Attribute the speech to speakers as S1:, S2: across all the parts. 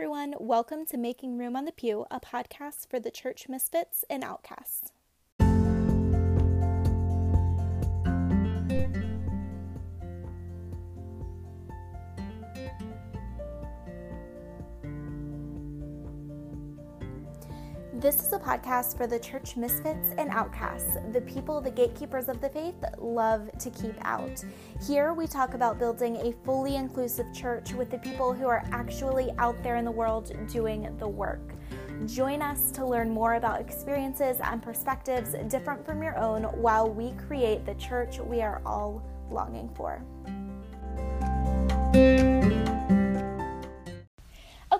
S1: everyone. Welcome to Making Room on the Pew, a podcast for the church misfits and outcasts. This is a podcast for the church misfits and outcasts, the people the gatekeepers of the faith love to keep out. Here we talk about building a fully inclusive church with the people who are actually out there in the world doing the work. Join us to learn more about experiences and perspectives different from your own while we create the church we are all longing for.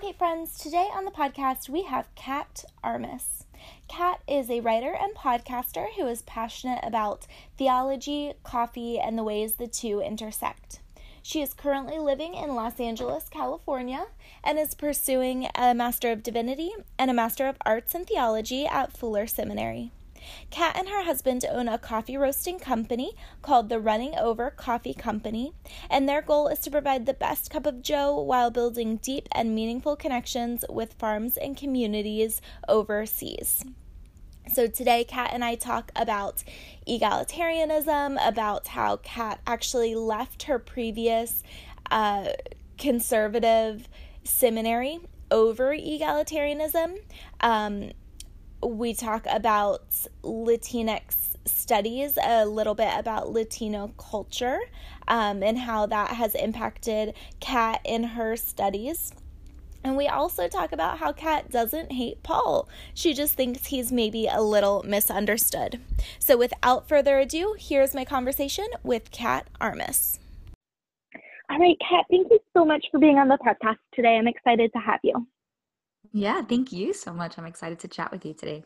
S1: Okay, friends, today on the podcast we have Kat Armas. Kat is a writer and podcaster who is passionate about theology, coffee, and the ways the two intersect. She is currently living in Los Angeles, California, and is pursuing a Master of Divinity and a Master of Arts in Theology at Fuller Seminary. Kat and her husband own a coffee roasting company called the Running Over Coffee Company, and their goal is to provide the best cup of joe while building deep and meaningful connections with farms and communities overseas. So, today, Kat and I talk about egalitarianism, about how Kat actually left her previous uh, conservative seminary over egalitarianism. Um, we talk about Latinx studies, a little bit about Latino culture, um, and how that has impacted Kat in her studies. And we also talk about how Kat doesn't hate Paul. She just thinks he's maybe a little misunderstood. So, without further ado, here's my conversation with Kat Armas. All right, Kat, thank you so much for being on the podcast today. I'm excited to have you.
S2: Yeah, thank you so much. I'm excited to chat with you today.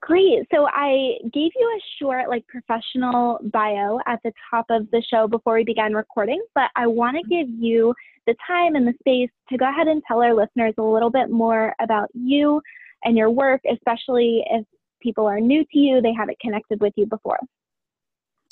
S1: Great. So I gave you a short, like, professional bio at the top of the show before we began recording, but I want to mm-hmm. give you the time and the space to go ahead and tell our listeners a little bit more about you and your work, especially if people are new to you, they haven't connected with you before.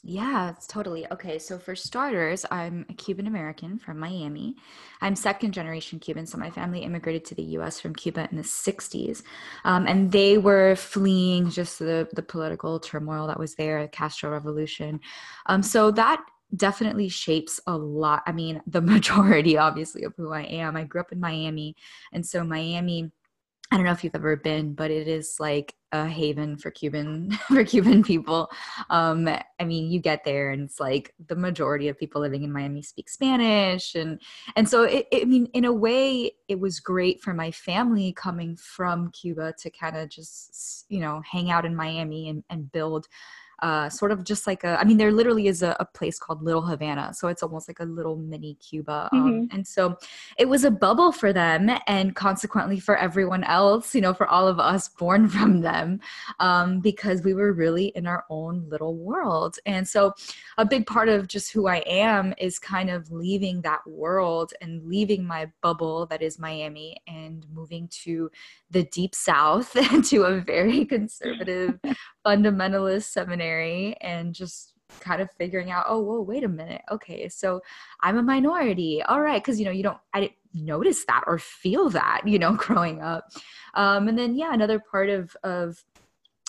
S2: Yeah, it's totally. Okay, so for starters, I'm a Cuban American from Miami. I'm second generation Cuban, so my family immigrated to the US from Cuba in the 60s. Um, and they were fleeing just the, the political turmoil that was there, the Castro Revolution. Um, so that definitely shapes a lot. I mean, the majority, obviously, of who I am. I grew up in Miami. And so Miami I don't know if you've ever been, but it is like a haven for Cuban for Cuban people. Um, I mean, you get there and it's like the majority of people living in Miami speak Spanish, and and so it, it I mean, in a way, it was great for my family coming from Cuba to kind of just you know hang out in Miami and, and build uh, sort of just like a, I mean, there literally is a, a, place called Little Havana. So it's almost like a little mini Cuba. Um, mm-hmm. And so it was a bubble for them and consequently for everyone else, you know, for all of us born from them, um, because we were really in our own little world. And so a big part of just who I am is kind of leaving that world and leaving my bubble that is Miami and moving to the deep south to a very conservative fundamentalist seminary and just kind of figuring out oh whoa wait a minute okay so i'm a minority all right because you know you don't i didn't notice that or feel that you know growing up. Um, and then yeah another part of of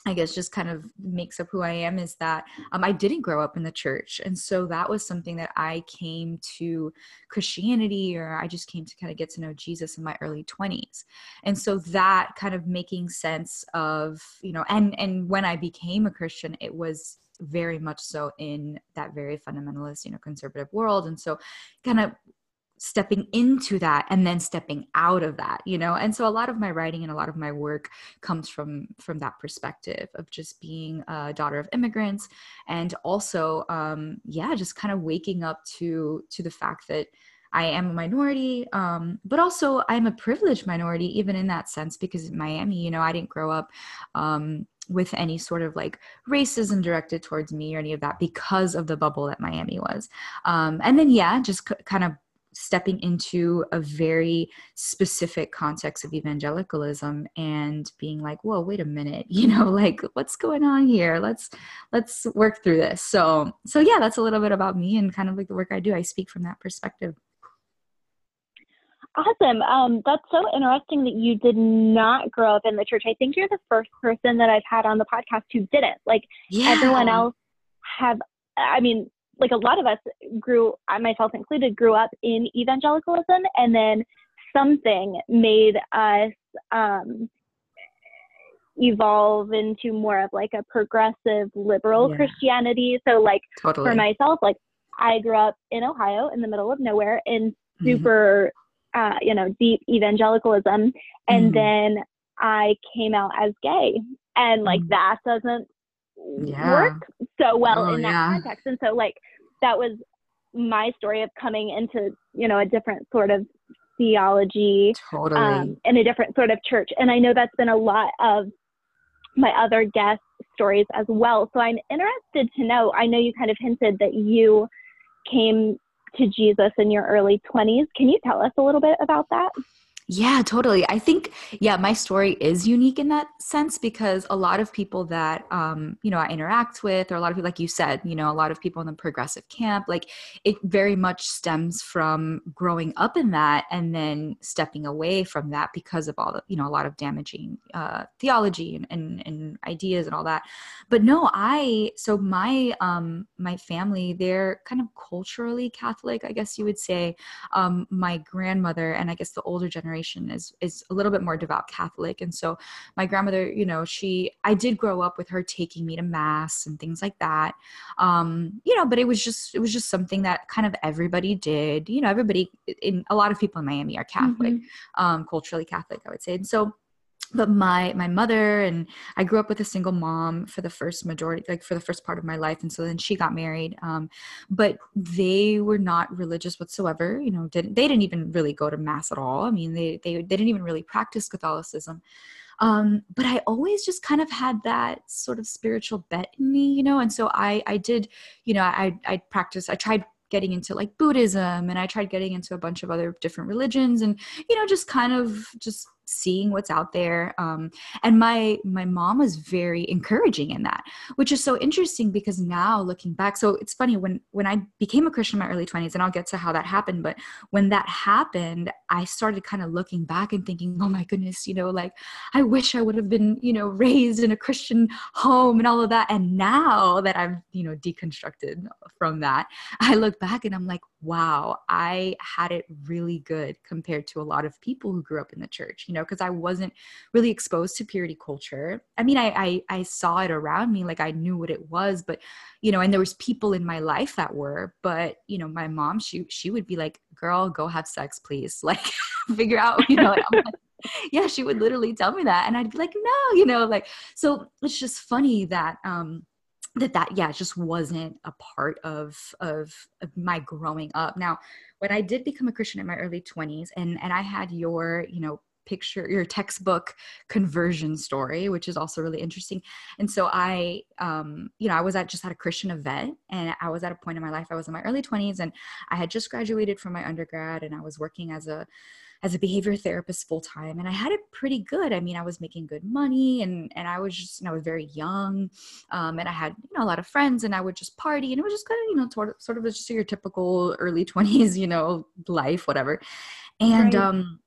S2: I guess just kind of makes up who I am is that um, I didn't grow up in the church. And so that was something that I came to Christianity or I just came to kind of get to know Jesus in my early 20s. And so that kind of making sense of, you know, and and when I became a Christian, it was very much so in that very fundamentalist, you know, conservative world. And so kind of stepping into that and then stepping out of that you know and so a lot of my writing and a lot of my work comes from from that perspective of just being a daughter of immigrants and also um yeah just kind of waking up to to the fact that I am a minority, um, but also I'm a privileged minority, even in that sense, because in Miami, you know, I didn't grow up um, with any sort of like racism directed towards me or any of that because of the bubble that Miami was. Um, and then, yeah, just c- kind of stepping into a very specific context of evangelicalism and being like whoa wait a minute you know like what's going on here let's let's work through this so so yeah that's a little bit about me and kind of like the work i do i speak from that perspective
S3: Awesome. Um, that's so interesting that you did not grow up in the church. I think you're the first person that I've had on the podcast who didn't. Like yeah. everyone else have, I mean, like a lot of us grew, myself included, grew up in evangelicalism, and then something made us um, evolve into more of like a progressive liberal yeah. Christianity. So, like totally. for myself, like I grew up in Ohio in the middle of nowhere in mm-hmm. super uh, you know, deep evangelicalism. And mm. then I came out as gay. And like mm. that doesn't yeah. work so well oh, in that yeah. context. And so like that was my story of coming into, you know, a different sort of theology totally. um, in a different sort of church. And I know that's been a lot of my other guest stories as well. So I'm interested to know, I know you kind of hinted that you came to Jesus in your early 20s. Can you tell us a little bit about that?
S2: Yeah, totally. I think, yeah, my story is unique in that sense because a lot of people that, um, you know, I interact with, or a lot of people, like you said, you know, a lot of people in the progressive camp, like it very much stems from growing up in that and then stepping away from that because of all the, you know, a lot of damaging uh, theology and, and, and ideas and all that. But no, I, so my, um, my family, they're kind of culturally Catholic, I guess you would say. Um, my grandmother and I guess the older generation generation is is a little bit more devout Catholic, and so my grandmother, you know, she I did grow up with her taking me to mass and things like that, um, you know, but it was just it was just something that kind of everybody did, you know, everybody in a lot of people in Miami are Catholic, mm-hmm. um, culturally Catholic, I would say, and so but my my mother and i grew up with a single mom for the first majority like for the first part of my life and so then she got married um, but they were not religious whatsoever you know didn't they didn't even really go to mass at all. I mean they they, they didn't even really practice catholicism. Um, but i always just kind of had that sort of spiritual bet in me you know and so i i did you know i i practiced i tried getting into like buddhism and i tried getting into a bunch of other different religions and you know just kind of just seeing what's out there um, and my my mom was very encouraging in that which is so interesting because now looking back so it's funny when when i became a christian in my early 20s and i'll get to how that happened but when that happened i started kind of looking back and thinking oh my goodness you know like i wish i would have been you know raised in a christian home and all of that. And now that i've you know deconstructed from that i look back and i'm like wow i had it really good compared to a lot of people who grew up in the church you know, because I wasn't really exposed to purity culture. I mean, I, I I saw it around me, like I knew what it was, but you know, and there was people in my life that were, but you know, my mom, she she would be like, "Girl, go have sex, please." Like, figure out, you know. Yeah, she would literally tell me that, and I'd be like, "No," you know, like. So it's just funny that um that that yeah just wasn't a part of, of of my growing up now when i did become a christian in my early 20s and and i had your you know picture your textbook conversion story which is also really interesting. And so i um you know i was at just at a christian event and i was at a point in my life i was in my early 20s and i had just graduated from my undergrad and i was working as a as a behavior therapist full time and i had it pretty good. I mean i was making good money and and i was just and i was very young um, and i had you know a lot of friends and i would just party and it was just kind of you know sort of, sort of just your typical early 20s you know life whatever. And right. um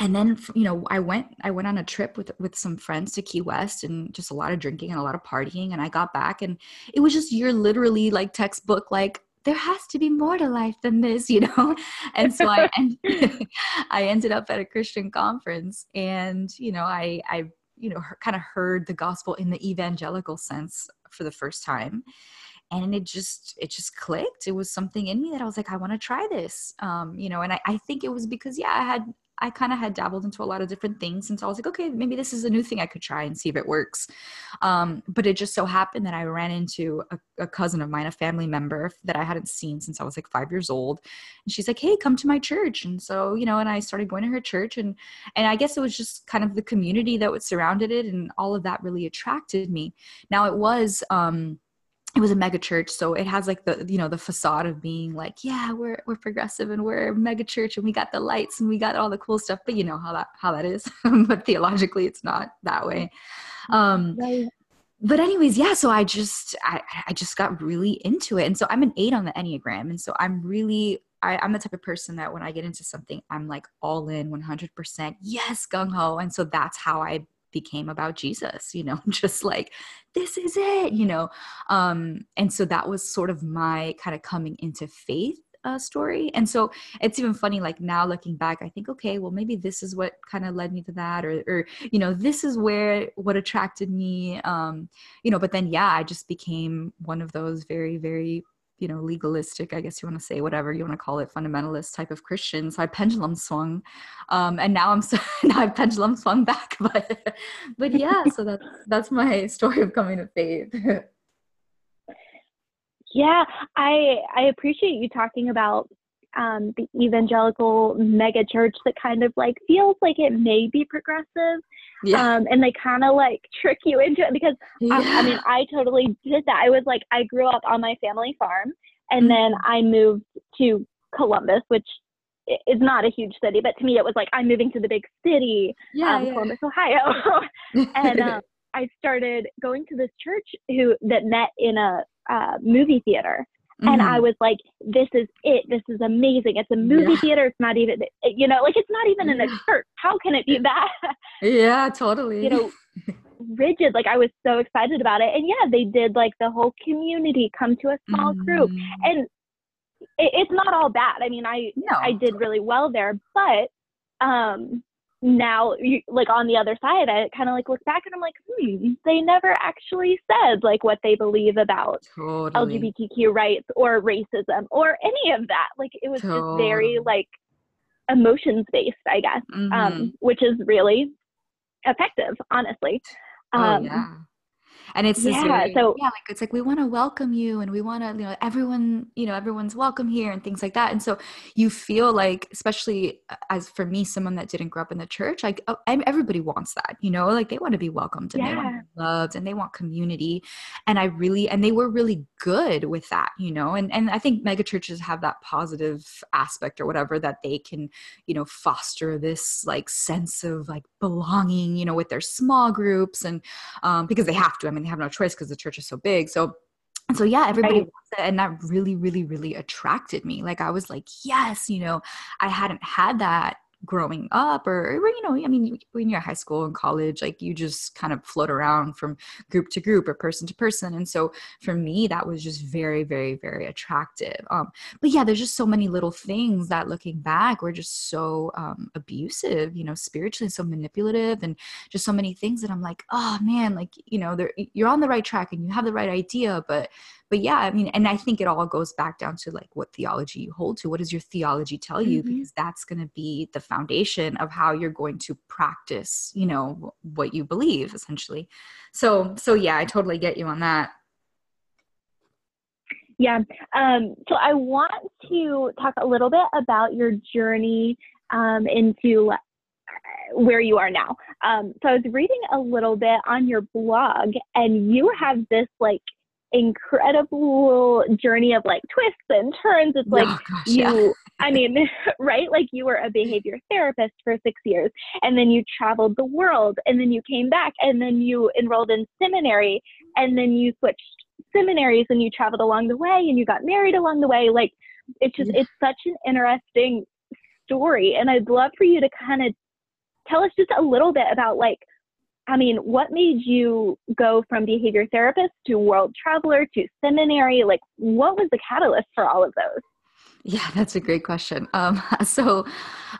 S2: and then you know i went i went on a trip with with some friends to key west and just a lot of drinking and a lot of partying and i got back and it was just you're literally like textbook like there has to be more to life than this you know? And so i i ended up at a christian conference and you know i i you know kind of heard the gospel in the evangelical sense for the first time and it just it just clicked. It was something in me that i was like i want to try this um, you know? And I, I think it was because yeah i had I kind of had dabbled into a lot of different things. And so I was like, okay, maybe this is a new thing I could try and see if it works. Um, but it just so happened that I ran into a, a, cousin of mine, a family member that I hadn't seen since I was like five years old. And she's like, hey, come to my church. And so, you know, and I started going to her church and, and I guess it was just kind of the community that was surrounded it and all of that really attracted me. Now it was, um, it was a mega church so it has like the you know the facade of being like yeah we're we're progressive and we're a mega church and we got the lights and we got all the cool stuff but you know how that how that is but theologically it's not that way um right. but anyways yeah so i just I, I just got really into it and so i'm an eight on the enneagram and so i'm really I, i'm the type of person that when i get into something i'm like all in 100% yes gung-ho and so that's how i became about jesus you know just like this is it you know um and so that was sort of my kind of coming into faith uh, story. And so it's even funny, like now looking back, I think, okay, well, maybe this is what kind of led me to that, or, or, you know, this is where what attracted me, um, you know, but then, yeah, I just became one of those very, very, you know, legalistic, I guess you want to say, whatever you want to call it, fundamentalist type of Christian. So I pendulum swung. Um, and now I'm so, now i've pendulum swung back, but, but yeah, so that's, that's my story of coming to faith.
S3: Yeah, I I appreciate you talking about um, the evangelical mega church that kind of like feels like it may be progressive. Yeah. Um, and they kind of like trick you into it because yeah. um, I mean, I totally did that. I was like, I grew up on my family farm and mm-hmm. then I moved to Columbus, which is not a huge city, but to me it was like, I'm moving to the big city, yeah, um, yeah. Columbus, Ohio. and um, I started going to this church who that met in a uh, movie theater. Mm-hmm. And I mm-hmm. was like, this is it. This is amazing. It's a movie yeah. theater. It's not even, you know, like it's not even in a church. How can it be that?
S2: Yeah, totally.
S3: you know, rigid. Like I was so excited about it. And yeah, they did like the whole community come to a small mm-hmm. group. And it, it's not all bad. I mean, I, no. I did really well there, but, um, now like on the other side i kind of like look back and i'm like hmm they never actually said like what they believe about totally. lgbtq rights or racism or any of that like it was totally. just very like emotions based i guess um, mm-hmm. um which is really effective honestly
S2: oh, um yeah and it's yeah, very, so yeah, like it's like we want to welcome you and we want to, you know, everyone, you know, everyone's welcome here and things like that. And so you feel like, especially as for me, someone that didn't grow up in the church, like oh, everybody wants that, you know, like they want to be welcomed and yeah. they want to be loved and they want community. And I really, and they were really good with that, you know, and and I think mega churches have that positive aspect or whatever that they can, you know, foster this like sense of like belonging, you know, with their small groups and um, because they have to. I mean they have no choice because the church is so big. So so yeah everybody right. wants it and that really really really attracted me like i was like yes you know i hadn't had that growing up or, or you know i mean when you're high school and college like you just kind of float around from group to group or person to person. And so for me that was just very very very attractive. Um but yeah there's just so many little things that looking back were just so um abusive you know spiritually so manipulative and just so many things that i'm like oh man like you know you're on the right track and you have the right idea but but yeah i mean and i think it all goes back down to like what theology you hold to what does your theology tell you mm-hmm. because that's going to be the foundation of how you're going to practice you know what you believe essentially so so yeah i totally get you on that
S3: yeah um, so i want to talk a little bit about your journey um, into uh, where you are now. Um, so I was reading a little bit on your blog, and you have this like incredible journey of like twists and turns. It's like oh, gosh, you, yeah. I mean, right? Like you were a behavior therapist for six years and then you traveled the world and then you came back and then you enrolled in seminary and then you switched seminaries and you traveled along the way and you got married along the way. Like it's just, yeah. it's such an interesting story. And I'd love for you to kind of tell us just a little bit about like I mean, what made you go from behavior therapist to world traveler to seminary? Like, what was the catalyst for all of those?
S2: Yeah, that's a great question. Um, so,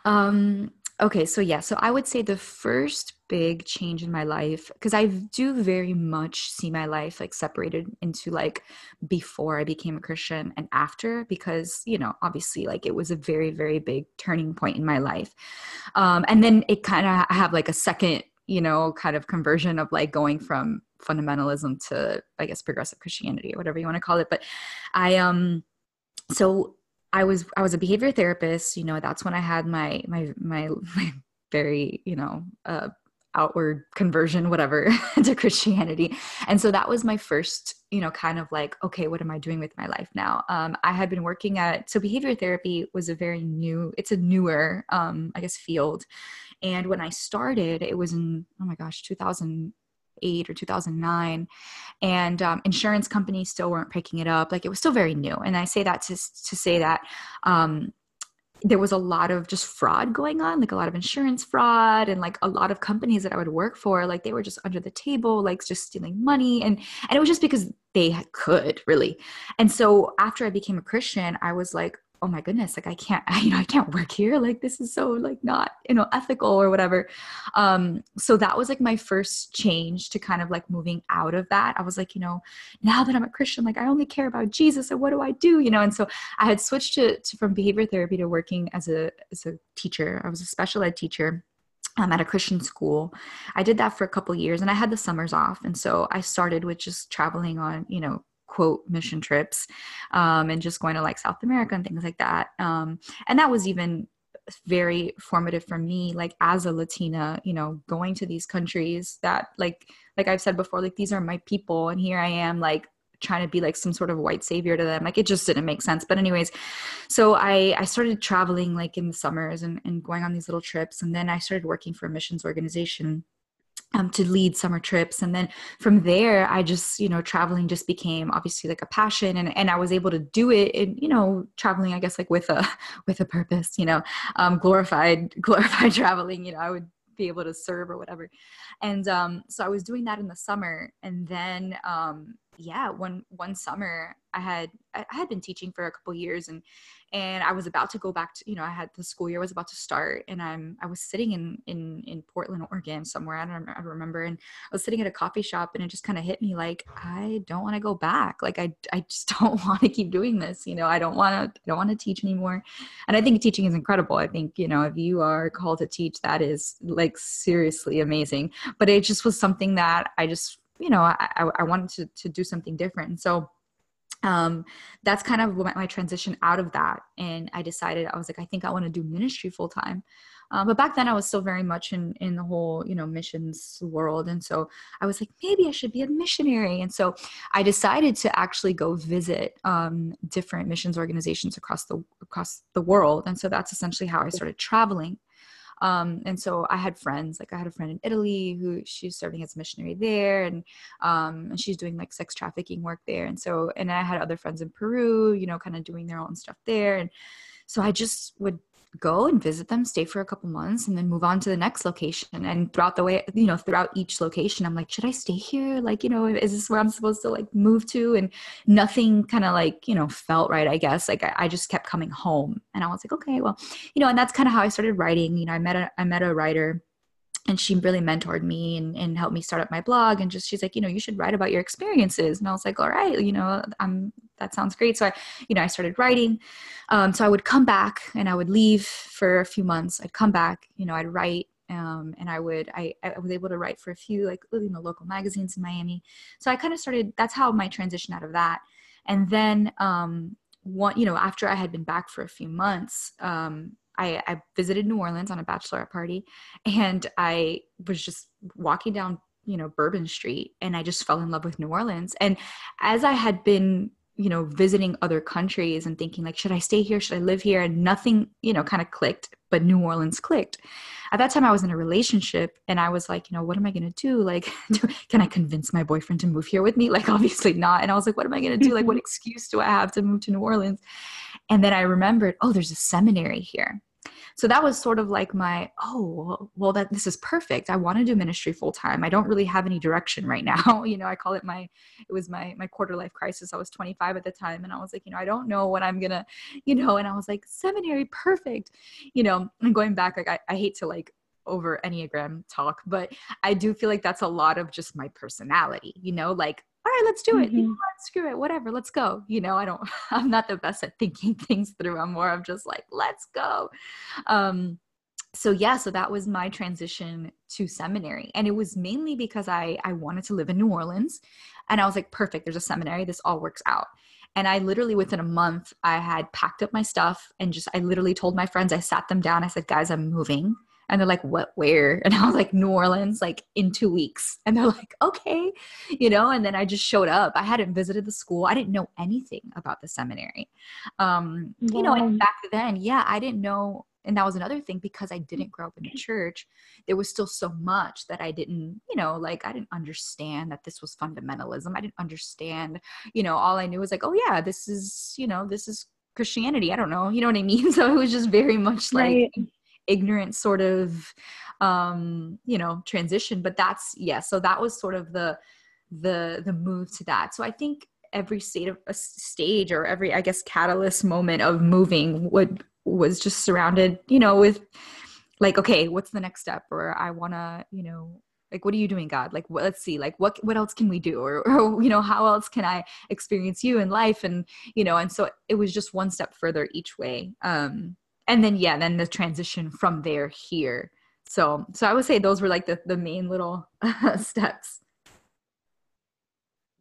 S2: um, okay, so yeah, so I would say the first big change in my life, because I do very much see my life like separated into like before I became a Christian and after, because, you know, obviously, like it was a very, very big turning point in my life. Um, and then it kind of, I have like a second you know, kind of conversion of like going from fundamentalism to, I guess, progressive Christianity or whatever you want to call it. But I, um, so I was, I was a behavior therapist, you know, that's when I had my, my, my, my very, you know, uh, outward conversion whatever to christianity. And so that was my first you know kind of like okay what am i doing with my life now? Um, i had been working at so behavior therapy was a very new it's a newer um, i guess field and when I started, it was in, oh my gosh, 2000, 2008 or 2009 and um, insurance companies still weren't picking it up. Like it was still very new. And i say that to, to say that um, there was a lot of just fraud going on like a lot of insurance fraud and like a lot of companies that i would work for like they were just under the table like just stealing money. And and it was just because they could really. And so after i became a christian i was like oh my goodness like i can't you know i can't work here like this is so like not you know ethical or whatever um so that was like my first change to kind of like moving out of that i was like you know now that i'm a christian like i only care about jesus and what do i do you know and so i had switched to, to from behavior therapy to working as a as a teacher i was a special ed teacher um, at a Christian school. I did that for a couple years and I had the summers off. And so I started with just traveling on, you know, quote mission trips um, and just going to like South America and things like that. Um, and that was even very formative for me like as a latina you know going to these countries that like like i've said before like these are my people and here i am like trying to be like some sort of white savior to them like it just didn't make sense but anyways so i i started traveling like in the summers and, and going on these little trips and then i started working for a missions organization um, to lead summer trips. And then from there i just you know traveling just became obviously like a passion and, and i was able to do it in you know traveling i guess like with a with a purpose you know um, glorified glorified traveling you know i would be able to serve or whatever. And um, so i was doing that in the summer. And then um, yeah one one summer i had i had been teaching for a couple years and and I was about to go back to, you know, I had the school year was about to start and I'm, I was sitting in, in, in Portland, Oregon somewhere. I don't, I remember. And I was sitting at a coffee shop and it just kind of hit me like, I don't want to go back. Like, I, I just don't want to keep doing this. You know, I don't want to, I don't want to teach anymore. And I think teaching is incredible. I think, you know, if you are called to teach, that is like seriously amazing. But it just was something that I just, you know, I, I, wanted to, to do something different. And so, um, that's kind of my, my, transition out of that. And I decided I was like, I think I want to do ministry full time. Um, but back then I was still very much in in the whole you know missions world, and so I was like, maybe I should be a missionary. And so I decided to actually go visit um, different missions organizations across the across the world. And so that's essentially how I started traveling. Um, and so I had friends, like I had a friend in Italy who she's serving as a missionary there, and um, and she's doing like sex trafficking work there. And so, and I had other friends in Peru, you know, kind of doing their own stuff there. And so I just would go and visit them, stay for a couple months, and then move on to the next location. And throughout the way, you know, throughout each location, I'm like, should I stay here? Like, you know, is this where I'm supposed to like move to? And nothing kind of like, you know, felt right, I guess. Like I, I, just kept coming home. And I was like, okay, well, you know, and that's kind of how I started writing. You know, I met a I met a writer and she really mentored me and, and helped me start up my blog and just she's like you know you should write about your experiences and i was like all right you know i'm that sounds great. So i you know i started writing. Um, so i would come back and i would leave for a few months. I'd come back you know i'd write um, and i would I, I was able to write for a few like you know local magazines in miami. So i kind of started that's how my transition out of that. And then um, one you know after i had been back for a few months um, I, I visited New Orleans on a bachelorette party and I was just walking down, you know, Bourbon Street and I just fell in love with New Orleans. And as I had been you know visiting other countries and thinking like should i stay here? Should i live here? And nothing you know kind of clicked but new orleans clicked. At that time i was in a relationship and i was like you know what am i going to do? Like can i convince my boyfriend to move here with me? Like obviously not. And i was like what am i going to do? Like what mm-hmm. excuse do i have to move to new orleans? And then i remembered oh there's a seminary here so that was sort of like my oh well that this is perfect. I want to do ministry full time i don't really have any direction right now. You know i call it my it was my my quarter life crisis. I was 25 at the time and i was like you know i don't know what i'm gonna you know and i was like seminary perfect. You know and going back like i, I hate to like over enneagram talk but i do feel like that's a lot of just my personality you know? Like all right, let's do it. Mm-hmm. You know what? Screw it. Whatever. Let's go. You know, I don't, I'm not the best at thinking things through. I'm more of just like, let's go. Um, so yeah, so that was my transition to seminary. And it was mainly because I, I wanted to live in New Orleans. And I was like, perfect, there's a seminary. This all works out. And I literally, within a month, I had packed up my stuff and just, I literally told my friends, I sat them down. I said, guys, I'm moving. And they're like, what, where? And I was like, New Orleans, like in two weeks. And they're like, okay, you know, and then I just showed up. I hadn't visited the school. I didn't know anything about the seminary. Um, You know, and back then, yeah, I didn't know and that was another thing because I didn't grow up in the church, there was still so much that I didn't, you know, like I didn't understand that this was fundamentalism. I didn't understand, you know, all I knew was like, oh yeah, this is, you know, this is Christianity. I don't know, you know what I mean? So it was just very much like right. Ignorant sort of um, you know, transition. But that's yeah, so that was sort of the the the move to that. So I think every state of a stage or every i guess catalyst moment of moving would was just surrounded you know with like okay what's the next step or i want to you know like what are you doing god like what, let's see like what what else can we do or, or you know how else can i experience you in life and you know and so it was just one step further each way um and then yeah then the transition from there here so so i would say those were like the the main little steps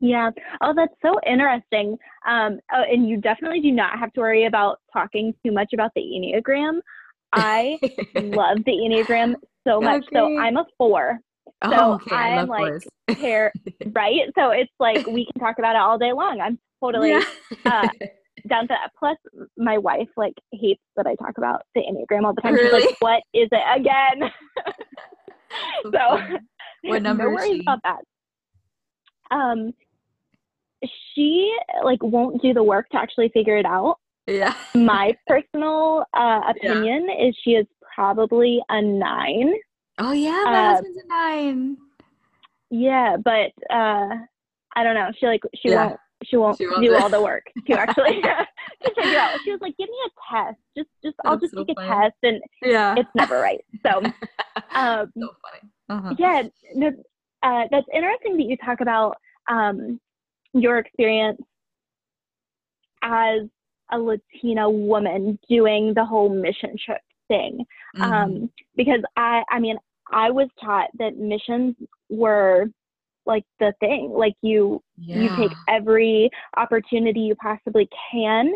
S3: yeah. Oh, that's so interesting. Um, oh, and you definitely do not have to worry about talking too much about the Enneagram. I love the Enneagram so much. Okay. So I'm a four. So oh, okay. I'm like hair, right? So it's like we can talk about it all day long. I'm totally yeah. uh, down to that. Plus, my wife like hates that I talk about the Enneagram all the time. Really? She's like, "What is it again?" so,
S2: what number no worries
S3: about that. Um, she like won't do the work to actually figure it out.
S2: Yeah.
S3: My personal uh, opinion yeah. is she is probably a nine.
S2: Oh yeah, my uh, husband's a nine.
S3: Yeah, but uh, I don't know. She like she yeah. won't she won't she do all the work to actually to figure out. She was like, "Give me a test. Just just That's I'll just so take funny. a test," and yeah, it's never right. So, um, so funny. Uh-huh. Yeah, no, uh, that's interesting that you talk about um, your experience as a Latina woman doing the whole mission trip thing. Mm-hmm. Um, because I, I mean, I was taught that missions were like the thing. Like you, yeah. you take every opportunity you possibly can,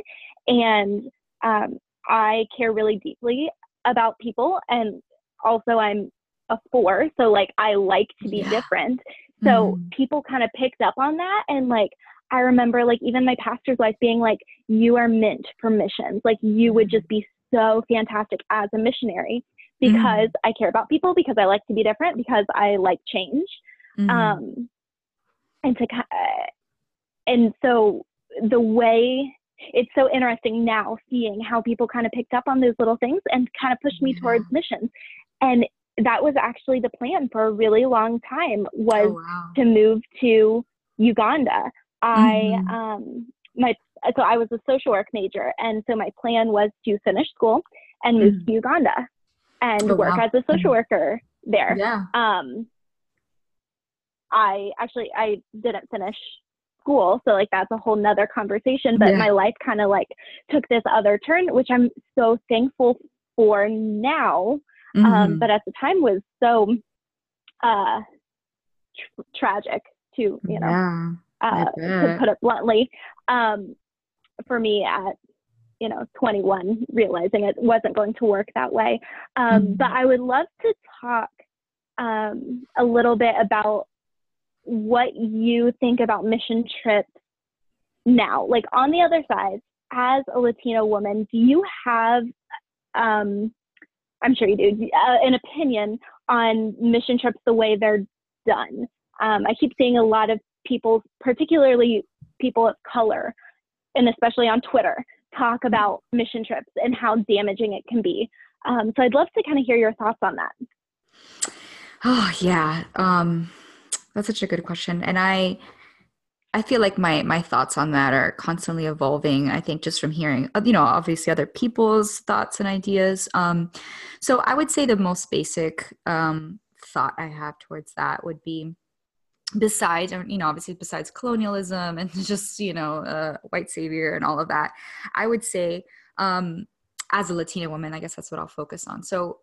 S3: and um, I care really deeply about people, and also I'm a four, so like I like to be yeah. different. So mm-hmm. people kind of picked up on that and like I remember like even my pastor's wife being like, You are meant for missions. Like you would just be so fantastic as a missionary because mm-hmm. I care about people, because I like to be different, because I like change. Mm-hmm. Um and to uh, and so the way it's so interesting now seeing how people kind of picked up on those little things and kind of pushed me yeah. towards missions. And that was actually the plan for a really long time was oh, wow. to move to Uganda. I mm-hmm. um my so I was a social work major and so my plan was to finish school and move mm-hmm. to Uganda and oh, work wow. as a social mm-hmm. worker there.
S2: Yeah.
S3: Um I actually I didn't finish school so like that's a whole nother conversation but yeah. my life kind of like took this other turn which i'm so thankful for now um, mm-hmm. um, but at the time was so uh, tr- tragic to you know yeah, uh, to put it bluntly um, for me at you know 21 realizing it wasn't going to work that way um, mm-hmm. but i would love to talk um, a little bit about what you think about mission trips now like on the other side as a Latina woman, do you have um, I'm sure you do, uh, an opinion on mission trips the way they're done. Um, I keep seeing a lot of people, particularly people of color, and especially on Twitter, talk about mission trips and how damaging it can be. Um, so I'd love to kind of hear your thoughts on that.
S2: Oh yeah, um, that's such a good question, and I I feel like my my thoughts on that are constantly evolving. I think just from hearing, uh, you know, obviously other people's thoughts and ideas. Um, so I would say the most basic um, thought I have towards that would be, besides, you know, obviously besides colonialism and just you know, uh, white savior and all of that, I would say, um, as a Latina woman, I guess that's what I'll focus on. So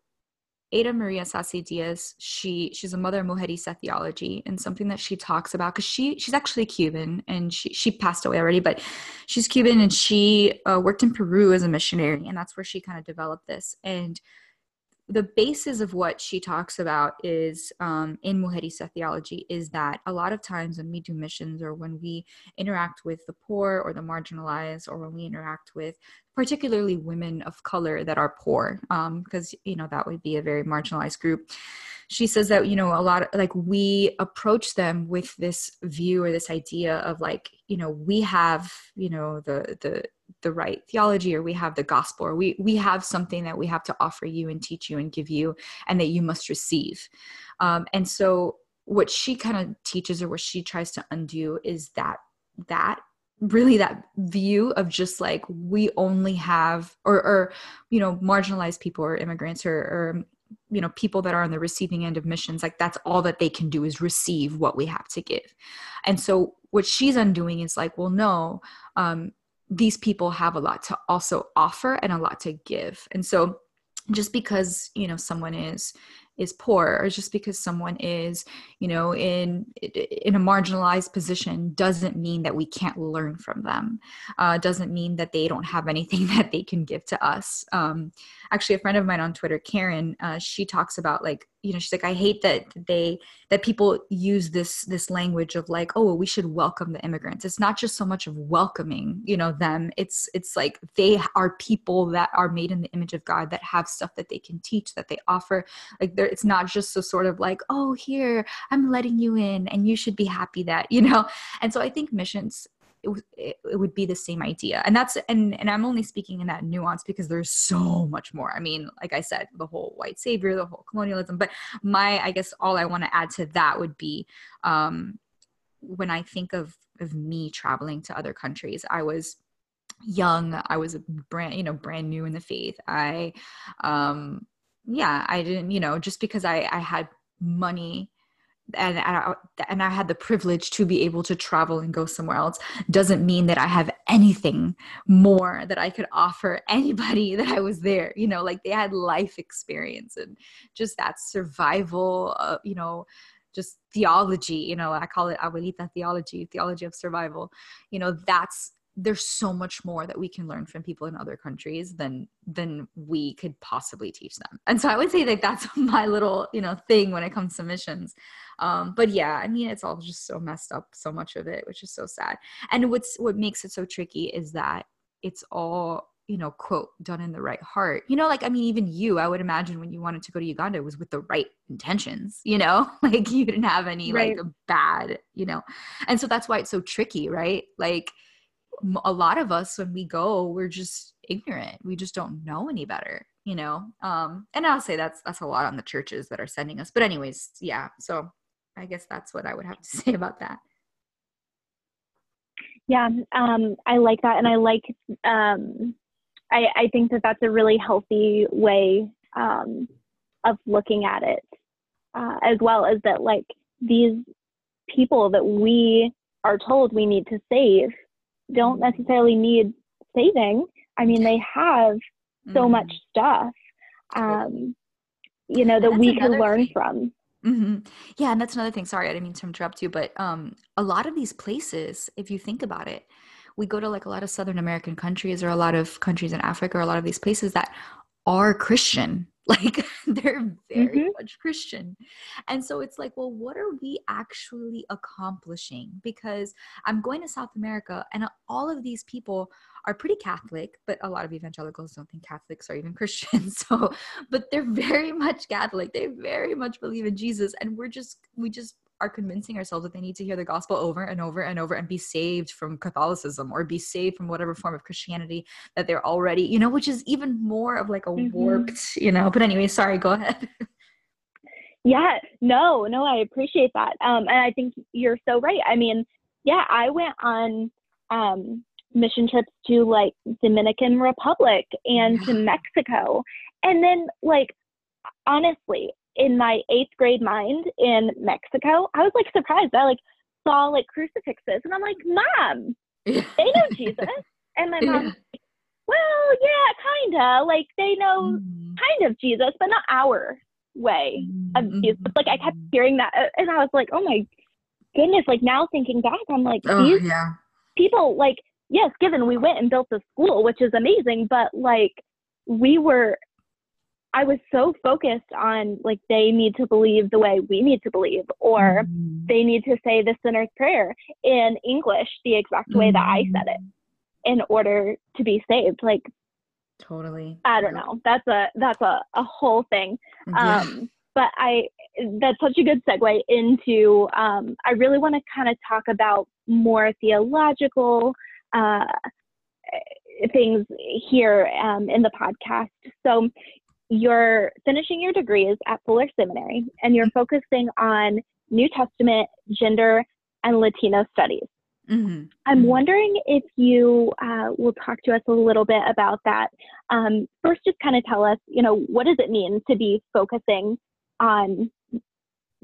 S2: Ada Maria Isasi-Diaz, she she's a mother mujerista theology and something that she talks about because she she's actually Cuban and she she passed away already, but she's Cuban and she uh, worked in Peru as a missionary and that's where she kind of developed this. And the basis of what she talks about is um, in Mujerista theology is that a lot of times when we do missions or when we interact with the poor or the marginalized or when we interact with particularly women of color that are poor because um, you know that would be a very marginalized group she says that you know a lot of like we approach them with this view or this idea of like you know we have you know the the the right theology or we have the gospel or we we have something that we have to offer you and teach you and give you and that you must receive. Um, and so what she kind of teaches or what she tries to undo is that that really that view of just like we only have or or you know marginalized people or immigrants or, or you know people that are on the receiving end of missions like that's all that they can do is receive what we have to give. And so what she's undoing is like well no um, these people have a lot to also offer and a lot to give. And so just because you know someone is is poor or just because someone is you know in in a marginalized position doesn't mean that we can't learn from them. Uh, doesn't mean that they don't have anything that they can give to us. Um, actually a friend of mine on twitter karen uh, she talks about like you know she's like i hate that they that people use this this language of like oh we should welcome the immigrants. It's not just so much of welcoming you know them. It's it's like they are people that are made in the image of god that have stuff that they can teach that they offer. Like there it's not just so sort of like oh here i'm letting you in and you should be happy that you know? And so i think missions it, it, would be the same idea. And that's and and i'm only speaking in that nuance because there's so much more. I mean like i said the whole white savior the whole colonialism but my i guess all i want to add to that would be um when i think of of me traveling to other countries i was young i was a brand you know brand new in the faith. I um yeah i didn't you know just because i i had money and I, and I had the privilege to be able to travel and go somewhere else doesn't mean that I have anything more that I could offer anybody that I was there. You know, like they had life experience and just that survival, uh, you know, just theology, you know, I call it abuelita theology, theology of survival. You know, that's there's so much more that we can learn from people in other countries than than we could possibly teach them. And so i would say that that's my little you know thing when it comes to missions. Um, but yeah i mean it's all just so messed up so much of it which is so sad. And what's what makes it so tricky is that it's all you know quote done in the right heart. You know like i mean even you i would imagine when you wanted to go to uganda it was with the right intentions you know? Like you didn't have any right. like bad you know? And so that's why it's so tricky right? Like a lot of us when we go we're just ignorant. We just don't know any better you know? Um and i'll say that's that's a lot on the churches that are sending us. But anyways yeah so i guess that's what i would have to say about that.
S3: Yeah um i like that and i like um i i think that that's a really healthy way um of looking at it uh, as well as that like these people that we are told we need to save don't necessarily need saving. I mean, they have so mm-hmm. much stuff, um, you know, that we can learn thing. from.
S2: Mm-hmm. Yeah, and that's another thing. Sorry, I didn't mean to interrupt you, but um, a lot of these places, if you think about it, we go to like a lot of Southern American countries or a lot of countries in Africa or a lot of these places that are Christian. Like they're very mm-hmm. much Christian. And so it's like, well, what are we actually accomplishing? Because I'm going to South America and all of these people are pretty Catholic, but a lot of evangelicals don't think Catholics are even Christians. So, but they're very much Catholic. They very much believe in Jesus. And we're just, we just are convincing ourselves that they need to hear the gospel over and over and over and be saved from Catholicism or be saved from whatever form of Christianity that they're already, you know, which is even more of like a mm-hmm. warped, you know. But anyway, sorry, go ahead.
S3: yeah, no, no, I appreciate that. Um, and I think you're so right. I mean, yeah, I went on um, mission trips to like Dominican Republic and yeah. to Mexico. And then like honestly, in my eighth grade mind in Mexico, I was like surprised. I like saw like crucifixes and I'm like, Mom, they know Jesus. And my mom, like, well, yeah, kinda. Like they know mm-hmm. kind of Jesus, but not our way of mm-hmm. Jesus. Like I kept hearing that uh, and I was like, oh my goodness, like now thinking back, I'm like, oh, these yeah. people like, yes, given we went and built a school, which is amazing, but like we were I was so focused on like they need to believe the way we need to believe, or mm-hmm. they need to say the sinner's prayer in English the exact way mm-hmm. that I said it mm-hmm. in order to be saved. Like
S2: totally.
S3: I don't know. That's a that's a, a whole thing. Yeah. Um but I that's such a good segue into um I really want to kind of talk about more theological uh things here um, in the podcast. So, you're finishing your degrees at Fuller Seminary and you're focusing on New Testament, gender, and Latino studies. Mm-hmm. I'm mm-hmm. wondering if you uh, will talk to us a little bit about that. Um, first, just kind of tell us, you know, what does it mean to be focusing on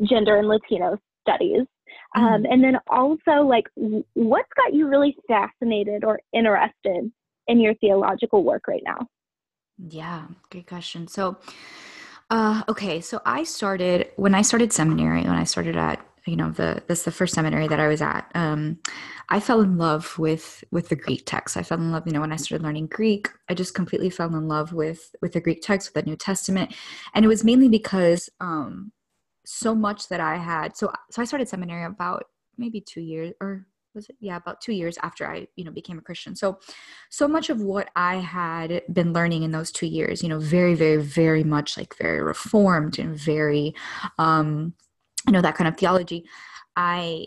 S3: gender and Latino studies? Um, mm-hmm. Um, and then also, like, what's got you really fascinated or interested in your theological work right now?
S2: Yeah, great question. So, uh, okay, so I started when I started seminary. When I started at you know the this the first seminary that I was at. Um, I fell in love with with the Greek text. I fell in love, you know, when I started learning Greek. I just completely fell in love with with the Greek text, with the New Testament, and it was mainly because um, so much that I had. So so I started seminary about maybe two years or was it yeah about two years after i you know became a christian so so much of what i had been learning in those two years you know very very very much like very reformed and very um you know that kind of theology i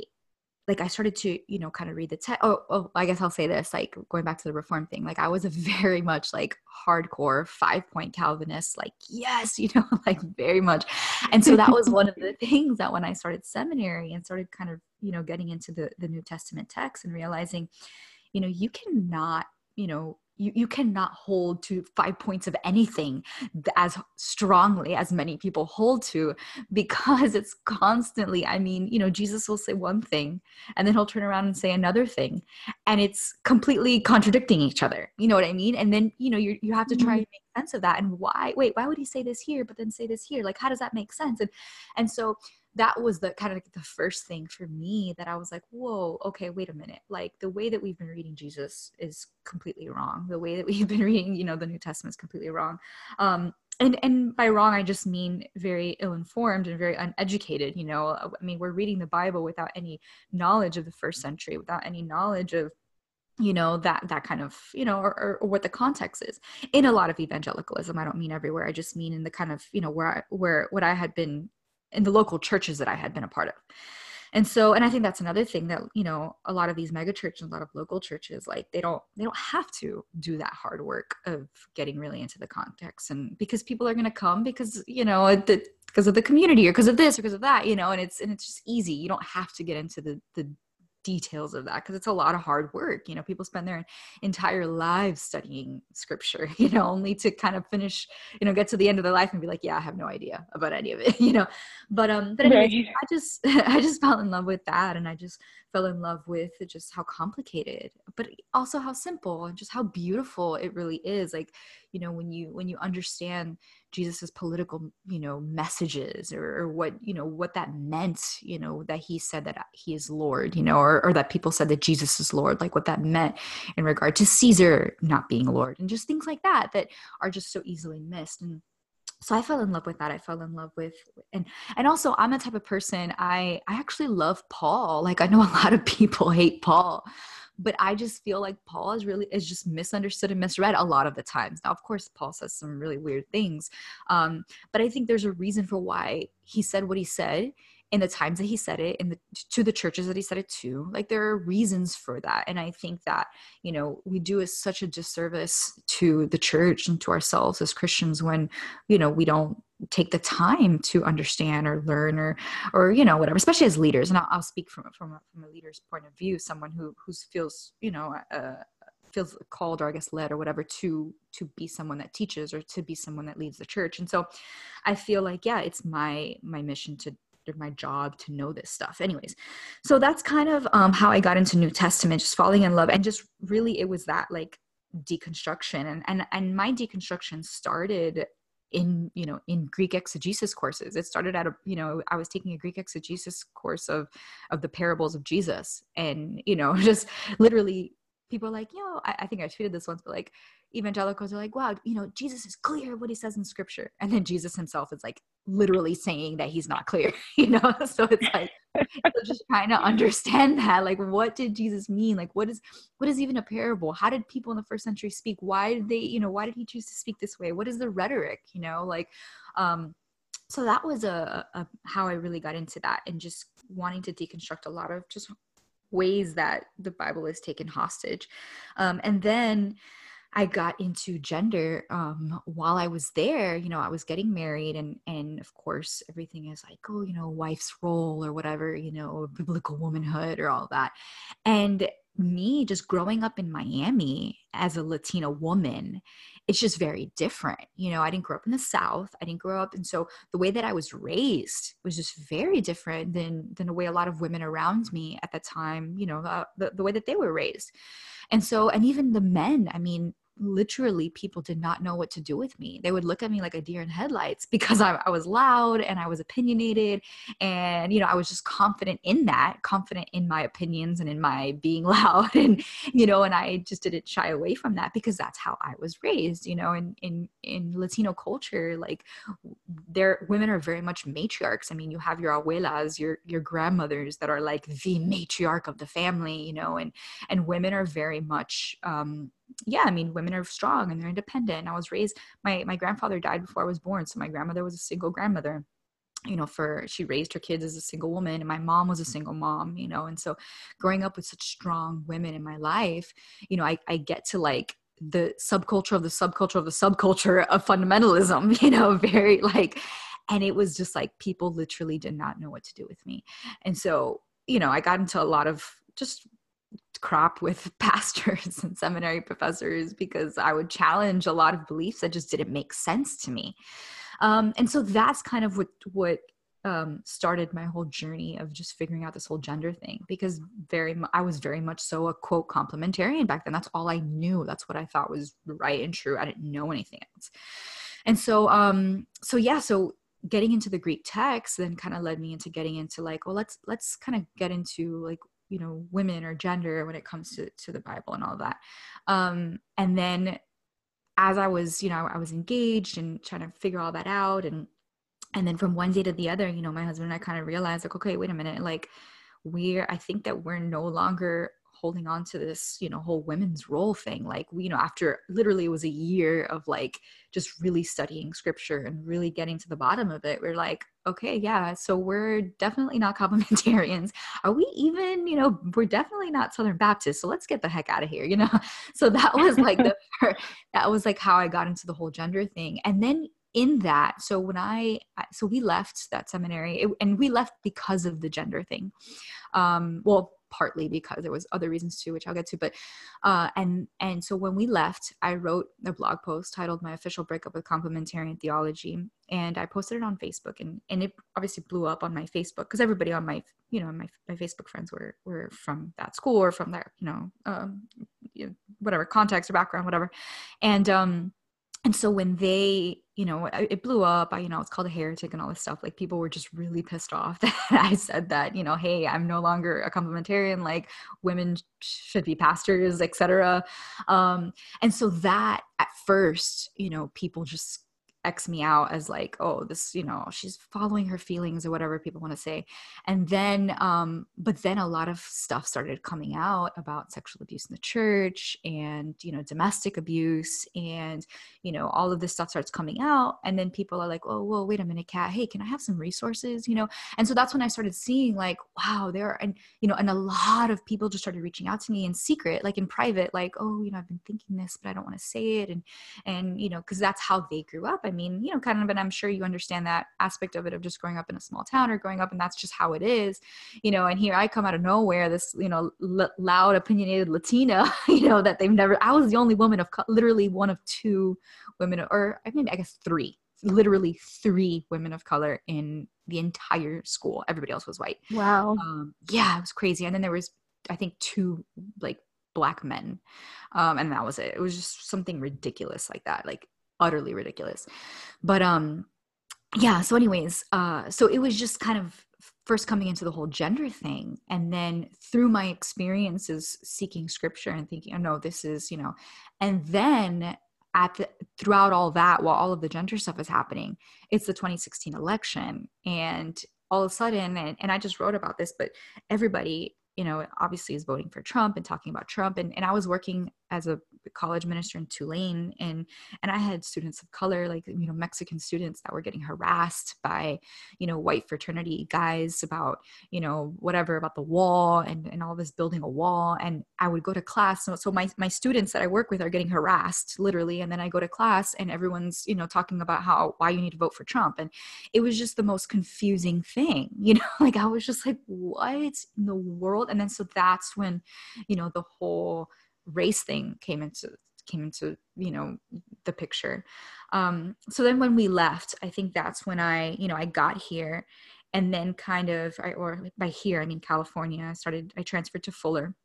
S2: like I started to, you know, kind of read the text. Oh, oh, I guess I'll say this, like going back to the reform thing, like I was a very much like hardcore five point Calvinist, like, yes, you know, like very much. And so that was one of the things that when I started seminary and started kind of, you know, getting into the, the New Testament text and realizing, you know, you cannot, you know, you, you cannot hold to five points of anything as strongly as many people hold to because it's constantly i mean you know jesus will say one thing and then he'll turn around and say another thing and it's completely contradicting each other. You know what i mean? And then you know you, you have to try mm-hmm. and make sense of that and why wait why would he say this here but then say this here? Like how does that make sense? And and so that was the kind of the first thing for me that I was like, whoa, okay, wait a minute. Like the way that we've been reading Jesus is completely wrong. The way that we've been reading, you know, the New Testament is completely wrong. Um, and and by wrong i just mean very ill-informed and very uneducated you know i mean we're reading the bible without any knowledge of the first century without any knowledge of you know that that kind of you know or, or, what the context is in a lot of evangelicalism i don't mean everywhere i just mean in the kind of you know where I, where what i had been in the local churches that I had been a part of. And so, and I think that's another thing that, you know, a lot of these mega churches, a lot of local churches, like they don't, they don't have to do that hard work of getting really into the context. And because people are going to come because, you know, because of the community or because of this or because of that, you know, and it's, and it's just easy. You don't have to get into the, the details of that because it's a lot of hard work you know people spend their entire lives studying scripture you know only to kind of finish you know get to the end of their life and be like yeah i have no idea about any of it you know? But um but anyway i just i just fell in love with that and i just fell in love with just how complicated but also how simple and just how beautiful it really is like you know when you when you understand jesus's political you know messages or, or, what you know what that meant you know that he said that he is lord you know or, or that people said that jesus is lord like what that meant in regard to caesar not being lord and just things like that that are just so easily missed. And so i fell in love with that. I fell in love with and and also i'm the type of person i i actually love paul. Like i know a lot of people hate paul but I just feel like Paul is really is just misunderstood and misread a lot of the times. Now, of course, Paul says some really weird things, um, but I think there's a reason for why he said what he said in the times that he said it in the to the churches that he said it to like there are reasons for that. And i think that you know we do such a disservice to the church and to ourselves as christians when you know we don't take the time to understand or learn or or you know whatever especially as leaders. And i'll, I'll speak from from a, from a leader's point of view someone who who feels you know uh, feels called or i guess led or whatever to to be someone that teaches or to be someone that leads the church. And so i feel like yeah it's my my mission to my job to know this stuff anyways so that's kind of um, how i got into new testament just falling in love and just really it was that like deconstruction and and and my deconstruction started in you know in greek exegesis courses it started at a you know i was taking a greek exegesis course of of the parables of jesus and you know just literally people like yo I, I think i tweeted this once but like evangelicals are like, wow, you know, Jesus is clear what he says in scripture. And then Jesus himself is like literally saying that he's not clear, you know? So it's like just trying to understand that. Like, what did Jesus mean? Like, what is what is even a parable? How did people in the first century speak? Why did they, you know, why did he choose to speak this way? What is the rhetoric? You know, like um so that was a, a how I really got into that and just wanting to deconstruct a lot of just ways that the Bible is taken hostage. Um, and then I got into gender um, while I was there. You know, I was getting married, and and of course, everything is like, oh, you know, wife's role or whatever, you know, biblical womanhood or all that. And me just growing up in Miami as a Latina woman, it's just very different. You know, I didn't grow up in the South. I didn't grow up, and so the way that I was raised was just very different than than the way a lot of women around me at the time, you know, uh, the the way that they were raised. And so, and even the men, I mean, literally people did not know what to do with me. They would look at me like a deer in headlights because I, I, was loud and I was opinionated. And, you know, I was just confident in that, confident in my opinions and in my being loud. And, you know, and I just didn't shy away from that because that's how I was raised, you know, in, in, in Latino culture, like there, women are very much matriarchs. I mean, you have your abuelas, your, your grandmothers that are like the matriarch of the family, you know, and, and women are very much, um, yeah, I mean, women are strong and they're independent. And I was raised, my, my grandfather died before I was born. So my grandmother was a single grandmother you know for she raised her kids as a single woman and my mom was a mm-hmm. single mom you know and so growing up with such strong women in my life you know i, I get to like the subculture of the subculture of the subculture of fundamentalism you know very like and it was just like people literally did not know what to do with me and so you know i got into a lot of just crap with pastors and seminary professors because I would challenge a lot of beliefs that just didn't make sense to me. Um, and so that's kind of what what um, started my whole journey of just figuring out this whole gender thing because very I was very much so a quote complementarian back then. That's all I knew. That's what I thought was right and true. I didn't know anything else. And so um so yeah, so getting into the Greek text then kind of led me into getting into like, well, let's let's kind of get into like you know women or gender when it comes to to the bible and all that. Um and then as i was you know i was engaged and trying to figure all that out and and then from one day to the other you know my husband and i kind of realized like okay wait a minute like we're i think that we're no longer holding on to this you know whole women's role thing like we you know after literally it was a year of like just really studying scripture and really getting to the bottom of it we're like okay yeah so we're definitely not complementarians. Are we even you know we're definitely not southern baptists so let's get the heck out of here you know? So that was like the that was like how i got into the whole gender thing. And then in that so when i so we left that seminary it, and we left because of the gender thing. Um well partly because there was other reasons too which i'll get to but uh and and so when we left i wrote a blog post titled my official breakup with complementarian theology and i posted it on facebook and and it obviously blew up on my facebook because everybody on my you know my, my facebook friends were were from that school or from that you know um you know, whatever context or background whatever and um and so when they you know it blew up I, you know it's called a heretic and all this stuff like people were just really pissed off that i said that you know hey i'm no longer a complementarian like women should be pastors etc um and so that at first you know people just X me out as like, oh, this, you know, she's following her feelings or whatever people want to say. And then, um, but then a lot of stuff started coming out about sexual abuse in the church and, you know, domestic abuse and, you know, all of this stuff starts coming out. And then people are like, oh, well, wait a minute, Kat, hey, can I have some resources, you know? And so that's when I started seeing like, wow, there are, and, you know, and a lot of people just started reaching out to me in secret, like in private, like, oh, you know, I've been thinking this, but I don't want to say it. And, and, you know, cause that's how they grew up. I mean, you know, kind of, and I'm sure you understand that aspect of it of just growing up in a small town or growing up and that's just how it is, you know, and here I come out of nowhere, this, you know, l- loud, opinionated Latina, you know, that they've never, I was the only woman of, co- literally one of two women, or I mean, I guess three, literally three women of color in the entire school. Everybody else was white.
S3: Wow.
S2: Um, yeah, it was crazy. And then there was, I think, two like black men um and that was it it was just something ridiculous like that like utterly ridiculous. But um yeah so anyways uh so it was just kind of first coming into the whole gender thing. And then through my experiences seeking scripture and thinking oh no this is you know and then at the throughout all that while all of the gender stuff is happening it's the 2016 election. And all of a sudden and, and i just wrote about this but everybody you know, obviously is voting for Trump and talking about Trump. And, and I was working as a college minister in Tulane and, and I had students of color, like, you know, Mexican students that were getting harassed by, you know, white fraternity guys about, you know, whatever about the wall and, and all this building a wall. And I would go to class. So, so my, my students that I work with are getting harassed literally. And then I go to class and everyone's, you know, talking about how, why you need to vote for Trump. And it was just the most confusing thing, you know, like I was just like, what in the world? and then so that's when you know the whole race thing came into came into you know the picture. Um so then when we left i think that's when i you know i got here and then kind of I, or by here i mean california i started i transferred to fuller.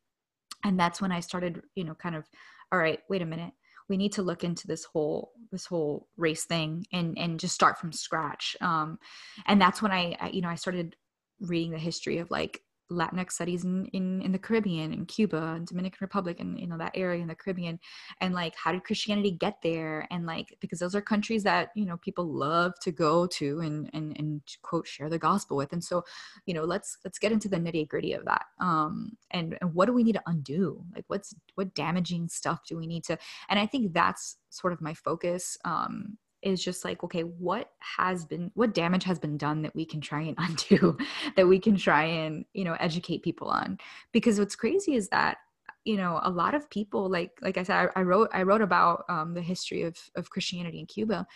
S2: And that's when i started you know kind of all right wait a minute. We need to look into this whole this whole race thing and and just start from scratch. Um and that's when i, I you know i started reading the history of like Latinx studies in, in, in the Caribbean and Cuba and Dominican Republic and you know that area in the Caribbean and like how did Christianity get there? And like because those are countries that you know people love to go to and and and quote share the gospel with. And so you know let's let's get into the nitty gritty of that. Um and, and what do we need to undo? Like what's what damaging stuff do we need to and I think that's sort of my focus um is just like okay what has been what damage has been done that we can try and undo that we can try and you know educate people on? Because what's crazy is that you know a lot of people like like i said i, I wrote i wrote about um, the history of of christianity in cuba.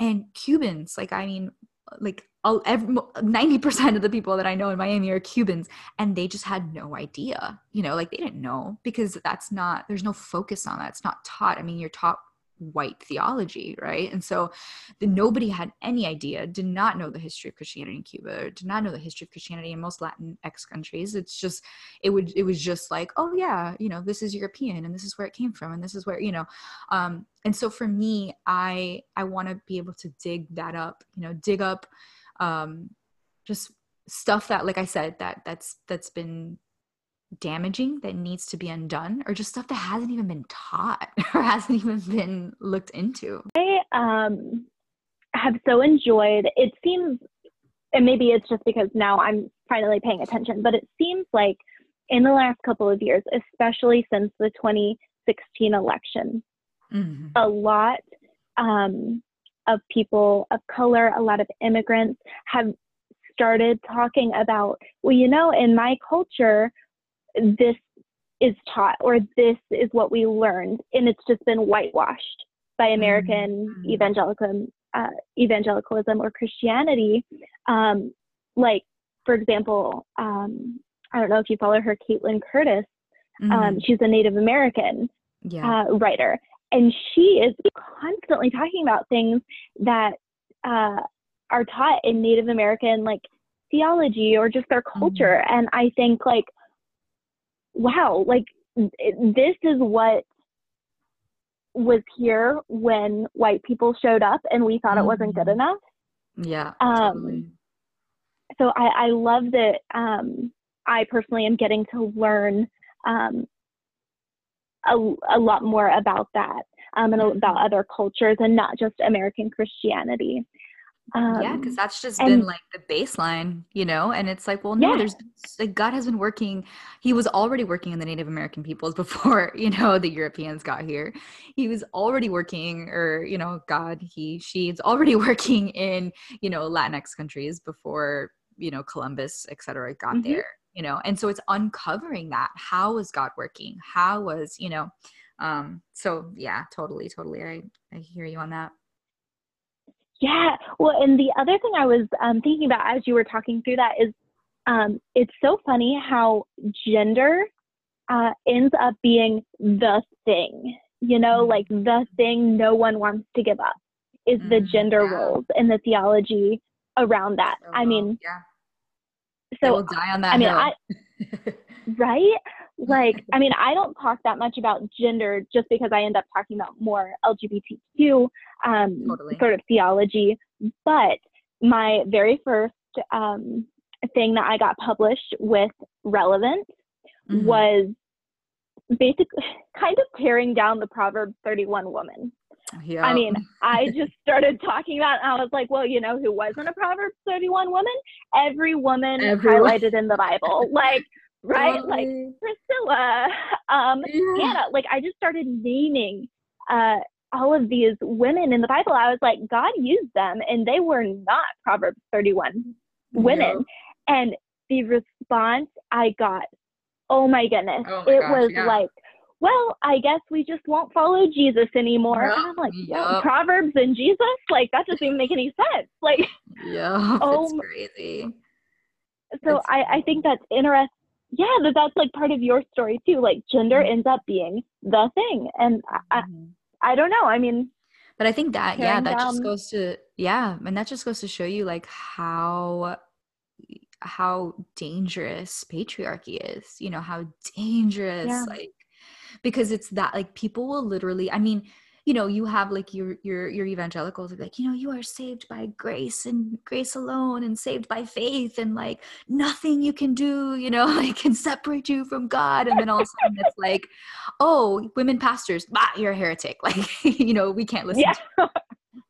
S2: And cubans like i mean like all, every, 90% of the people that i know in miami are cubans and they just had no idea you know like they didn't know because that's not there's no focus on that. It's not taught. I mean you're taught white theology, right? And so the, nobody had any idea, did not know the history of Christianity in Cuba, did not know the history of Christianity in most Latin X countries. It's just it would it was just like, oh yeah, you know, this is European and this is where it came from and this is where, you know, um, and so for me, I I want to be able to dig that up, you know, dig up um just stuff that like I said that that's that's been damaging that needs to be undone or just stuff that hasn't even been taught or hasn't even been looked into
S3: i um have so enjoyed it seems and maybe it's just because now i'm finally paying attention but it seems like in the last couple of years especially since the 2016 election mm-hmm. a lot um, of people of color a lot of immigrants have started talking about well you know in my culture this is taught or this is what we learned and it's just been whitewashed by american mm-hmm. evangelicalism uh, evangelicalism or christianity um, like for example um, i don't know if you follow her Kaitlin Curtice um, mm-hmm. um, she's a native american yeah. uh, writer and she is constantly talking about things that uh, are taught in native american like theology or just their culture mm-hmm. and i think like wow, like this is what was here when white people showed up and we thought mm-hmm. it wasn't good mm-hmm. enough.
S2: Yeah. Um, totally.
S3: So I, I love that um, I personally am getting to learn um, a, a lot more about that um, and about mm-hmm. other cultures and not just American Christianity.
S2: Um, yeah, because that's just and, been like the baseline, you know. And it's like, well, no, yeah. there's like God has been working. He was already working in the Native American peoples before, you know, the Europeans got here. He was already working, or you know, God, he, she is already working in, you know, Latinx countries before, you know, Columbus, et cetera, got mm-hmm. there. You know, and so it's uncovering that. How was God working? How was, you know, um. So yeah, totally, totally. I I hear you on that.
S3: Yeah. Well, and the other thing I was um, thinking about as you were talking through that is um, it's so funny how gender uh, ends up being the thing, you know, mm-hmm. like the thing no one wants to give up is the mm-hmm. gender yeah. roles and the theology around that. I mean,
S2: yeah. So will die on that. I mean, I,
S3: right? Like i mean i don't talk that much about gender just because i end up talking about more lgbtq um, totally. sort of theology but my very first um, thing that I got published with Relevant mm-hmm. was basically kind of tearing down the proverb 31 woman. Yep. I mean, I just started talking about, and I was like, well, you know, who wasn't a Proverbs 31 woman? Every woman Everyone. highlighted in the Bible, like, right? Totally. Like Priscilla, um, yeah. Hannah. Like, I just started naming uh, all of these women in the Bible. I was like, God used them, and they were not Proverbs 31 women. Yep. And the response I got, oh my goodness, oh my it gosh, was yeah. like, well, I guess we just won't follow Jesus anymore. Yep. And I'm like, yep. Proverbs and Jesus? Like, that doesn't even make any sense. Like,
S2: yeah, oh, it's crazy.
S3: So I, I think that's interesting. Yeah, that that's like part of your story too. Like, gender mm-hmm. ends up being the thing. And I, mm-hmm. I, I don't know. I mean,
S2: but I think that, yeah, that down, just goes to, yeah, and that just goes to show you like how how dangerous patriarchy is you know how dangerous yeah. like because it's that like people will literally i mean you know you have like your your your evangelicals like you know you are saved by grace and grace alone and saved by faith and like nothing you can do you know like can separate you from god and then all of a sudden it's like oh women pastors bah, you're a heretic like you know we can't listen yeah.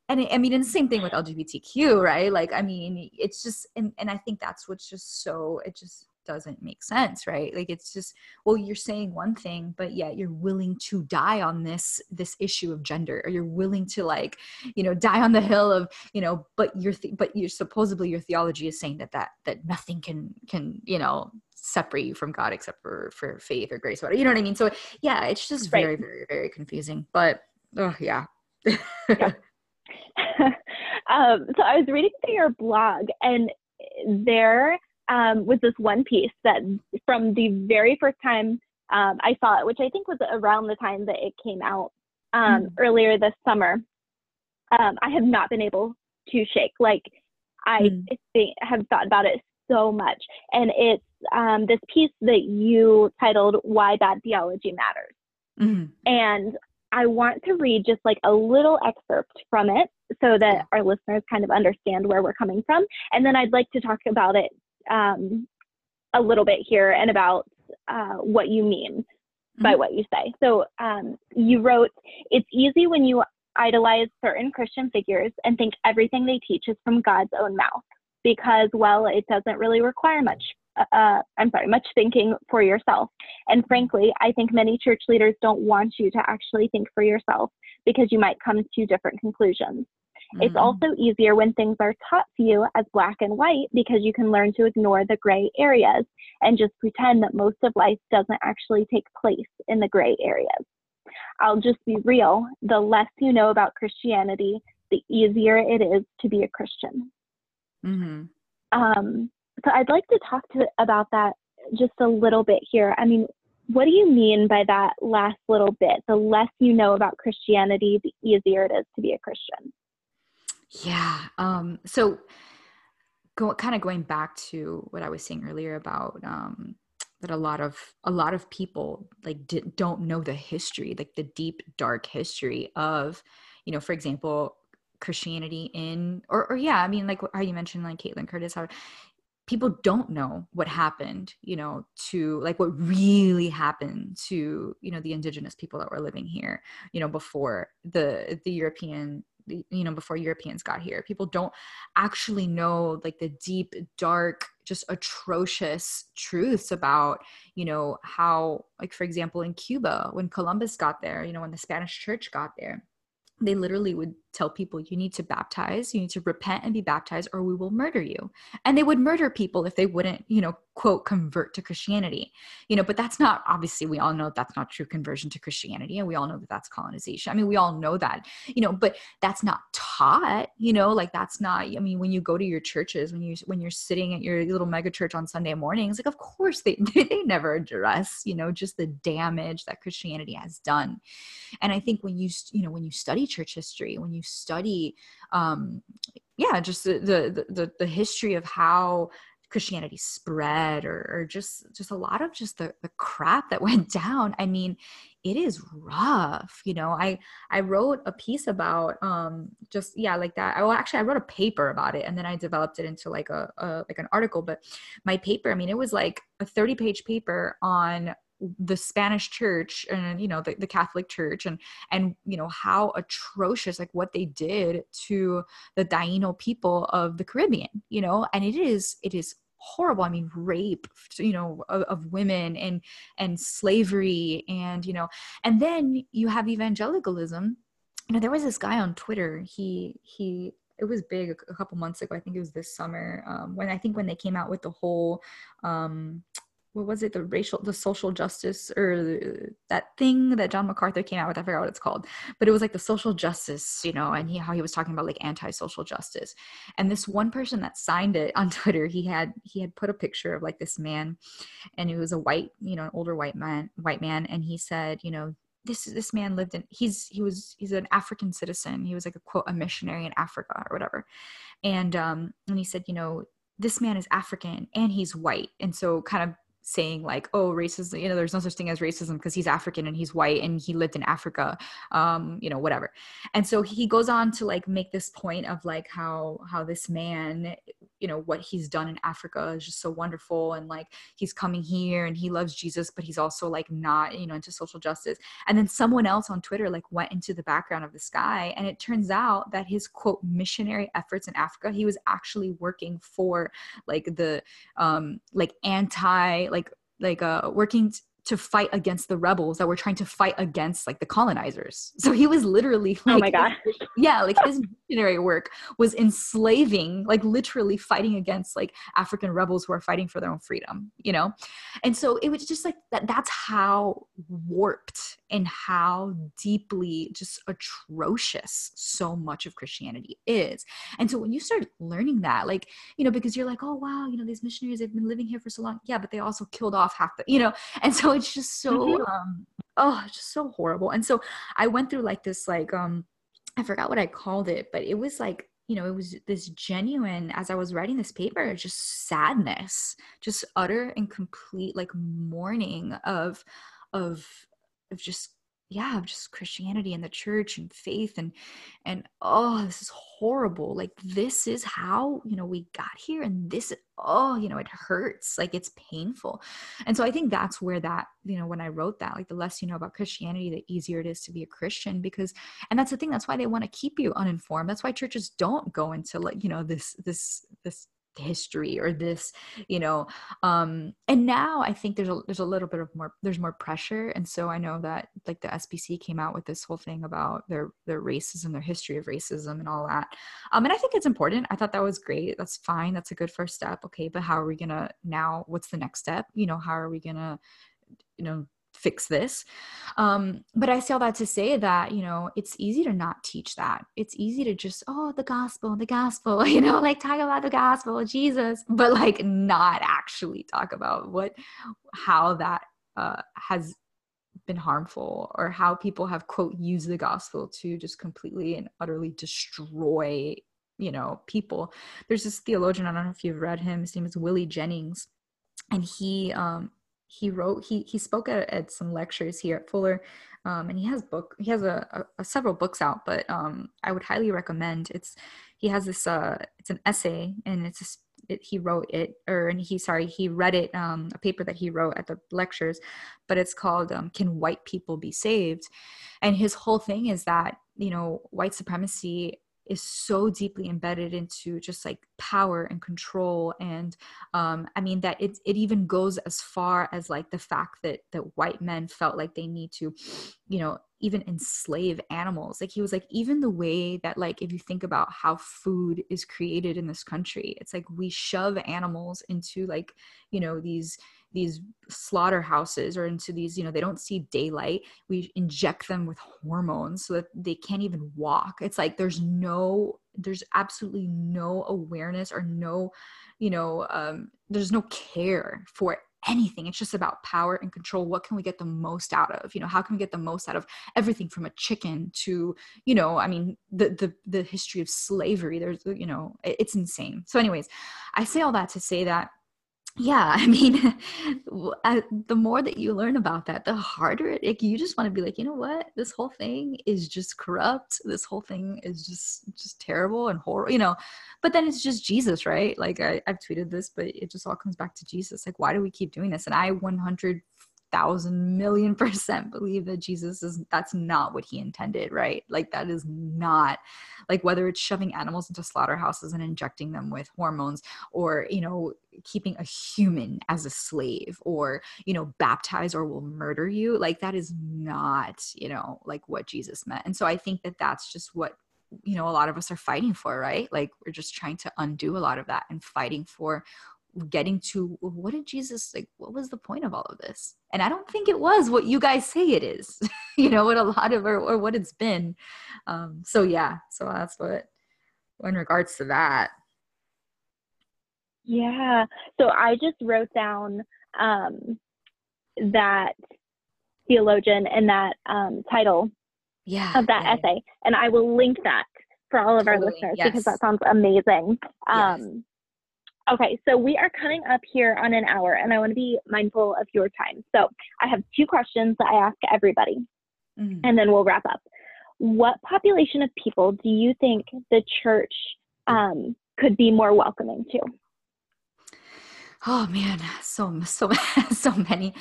S2: and I mean, and the same thing with LGBTQ, right? Like, I mean, it's just, and, and I think that's what's just so, it just doesn't make sense right? Like it's just well you're saying one thing but yet you're willing to die on this this issue of gender or you're willing to like you know die on the hill of you know but you're th- but you're supposedly your theology is saying that that that nothing can can you know separate you from god except for for faith or grace whatever you know what i mean? So yeah it's just very very very confusing but oh yeah, yeah.
S3: um, so I was reading through your blog, and there um, was this one piece that from the very first time um, I saw it, which I think was around the time that it came out um, mm. earlier this summer, um, I have not been able to shake. Like I mm. think, have thought about it so much, and it's um, this piece that you titled "Why Bad Theology Matters," mm. and I want to read just like a little excerpt from it so that our listeners kind of understand where we're coming from. And then I'd like to talk about it um, a little bit here and about uh, what you mean mm-hmm. by what you say. So um, you wrote, It's easy when you idolize certain Christian figures and think everything they teach is from God's own mouth because, well, it doesn't really require much. Uh, uh I'm sorry, much thinking for yourself. And frankly, I think many church leaders don't want you to actually think for yourself because you might come to different conclusions. Mm-hmm. It's also easier when things are taught to you as black and white because you can learn to ignore the gray areas and just pretend that most of life doesn't actually take place in the gray areas. I'll just be real the less you know about Christianity, the easier it is to be a Christian. Mm-hmm. Um, so I'd like to talk to about that just a little bit here. I mean, what do you mean by that last little bit? The less you know about Christianity, the easier it is to be a Christian.
S2: Yeah. Um, so go, kind of going back to what I was saying earlier about um, that a lot of a lot of people like di- don't know the history, like the deep dark history of, you know, for example, Christianity in or or yeah, I mean like how you mentioned like Kaitlin Curtice, how people don't know what happened you know to like what really happened to you know the indigenous people that were living here you know before the the european you know before europeans got here. People don't actually know like the deep dark just atrocious truths about you know how like for example in cuba when columbus got there you know when the spanish church got there they literally would tell people you need to baptize you need to repent and be baptized or we will murder you. And they would murder people if they wouldn't you know quote convert to christianity. You know but that's not obviously we all know that's not true conversion to christianity and we all know that that's colonization. I mean we all know that you know but that's not taught you know like that's not i mean when you go to your churches when you when you're sitting at your little mega church on sunday mornings like of course they they never address you know just the damage that christianity has done. And i think when you you know when you study church history when you study um yeah just the the the, the history of how Christianity spread or, or just just a lot of just the, the crap that went down. I mean, it is rough. You know, I I wrote a piece about um just yeah, like that. I well actually I wrote a paper about it and then I developed it into like a, a like an article. But my paper, I mean, it was like a 30 page paper on the spanish church and you know the, the catholic church and and you know how atrocious like what they did to the taino people of the caribbean you know? And it is it is horrible. I mean rape you know of, of, women and and slavery and you know and then you have evangelicalism. You know there was this guy on twitter. He he it was big a, couple months ago. I think it was this summer um, when i think when they came out with the whole um, what was it? The racial the social justice or that thing that john macarthur came out with i forgot what it's called but it was like the social justice you know and he how he was talking about like anti-social justice. And this one person that signed it on twitter he had he had put a picture of like this man and it was a white you know an older white man white man and he said you know this this man lived in he's he was he's an african citizen. He was like a quote a missionary in africa or whatever. And um and he said you know this man is african and he's white. And so kind of saying like oh racism you know there's no such thing as racism because he's african and he's white and he lived in africa um you know whatever. And so he goes on to like make this point of like how how this man you know what he's done in africa is just so wonderful and like he's coming here and he loves jesus but he's also like not you know into social justice. And then someone else on twitter like went into the background of this guy and it turns out that his quote missionary efforts in africa he was actually working for like the um like anti like like uh working t- to fight against the rebels that were trying to fight against like the colonizers. So he was literally like,
S3: oh my god,
S2: yeah, like his missionary work was enslaving, like literally fighting against like African rebels who are fighting for their own freedom, you know. And so it was just like that. That's how warped and how deeply just atrocious so much of Christianity is. And so when you start learning that, like you know, because you're like, oh wow, you know, these missionaries they've been living here for so long, yeah, but they also killed off half the, you know, and so it's just so mm-hmm. um oh just so horrible and so i went through like this like um i forgot what i called it but it was like you know it was this genuine as i was writing this paper just sadness just utter and complete like mourning of of of just yeah of just christianity and the church and faith and and oh this is horrible. Like this is how you know we got here and this oh you know it hurts. Like it's painful. And so i think that's where that you know when i wrote that like the less you know about christianity the easier it is to be a christian because and that's the thing that's why they want to keep you uninformed. That's why churches don't go into like you know this this this history or this you know um and now i think there's a there's a little bit of more there's more pressure. And so i know that like the SBC came out with this whole thing about their their racism their history of racism and all that. Um and i think it's important. I thought that was great. That's fine. That's a good first step. Okay but how are we gonna now what's the next step? You know how are we gonna you know fix this. Um, but I say all that to say that, you know, it's easy to not teach that. It's easy to just, oh, the gospel, the gospel, you know, like talk about the gospel, Jesus, but like not actually talk about what, how that uh, has been harmful or how people have, quote, used the gospel to just completely and utterly destroy, you know, people. There's this theologian, I don't know if you've read him, his name is Willie Jennings and he um he wrote he he spoke at, at some lectures here at Fuller, um, and he has book he has a, a, a, several books out, but um, I would highly recommend. It's he has this uh it's an essay and it's just it, he wrote it or and he sorry he read it um, a paper that he wrote at the lectures, but it's called um, "Can White People Be Saved?" And his whole thing is that you know white supremacy is so deeply embedded into just like power and control and um, i mean that it, it even goes as far as like the fact that that white men felt like they need to you know even enslave animals. Like he was like even the way that like if you think about how food is created in this country it's like we shove animals into like you know these these slaughterhouses or into these you know they don't see daylight. We inject them with hormones so that they can't even walk. It's like there's no there's absolutely no awareness or no you know um, there's no care for anything. It's just about power and control. What can we get the most out of? You know how can we get the most out of everything from a chicken to you know i mean the the, the history of slavery. There's you know it's insane. So anyways i say all that to say that yeah i mean the more that you learn about that the harder it you just want to be like you know what? This whole thing is just corrupt. This whole thing is just just terrible and horrible you know? But then it's just jesus right? Like I, i've tweeted this but it just all comes back to jesus. Like why do we keep doing this? And i 100 thousand million percent believe that Jesus is that's not what he intended, right? Like that is not like whether it's shoving animals into slaughterhouses and injecting them with hormones or, you know, keeping a human as a slave or, you know, baptize or will murder you, like that is not, you know, like what Jesus meant. And so I think that that's just what you know a lot of us are fighting for right like we're just trying to undo a lot of that and fighting for getting to what did Jesus like what was the point of all of this? And I don't think it was what you guys say it is. you know, what a lot of or, or what it's been. Um so yeah, so that's what in regards to that.
S3: Yeah. So I just wrote down um that theologian and that um title
S2: yeah,
S3: of that
S2: yeah.
S3: essay. And I will link that for all of totally. our listeners yes. because that sounds amazing. Um yes Okay, so we are coming up here on an hour, and I want to be mindful of your time. So I have two questions that I ask everybody, mm-hmm. and then we'll wrap up. What population of people do you think the church um, could be more welcoming to?
S2: Oh man so so so many.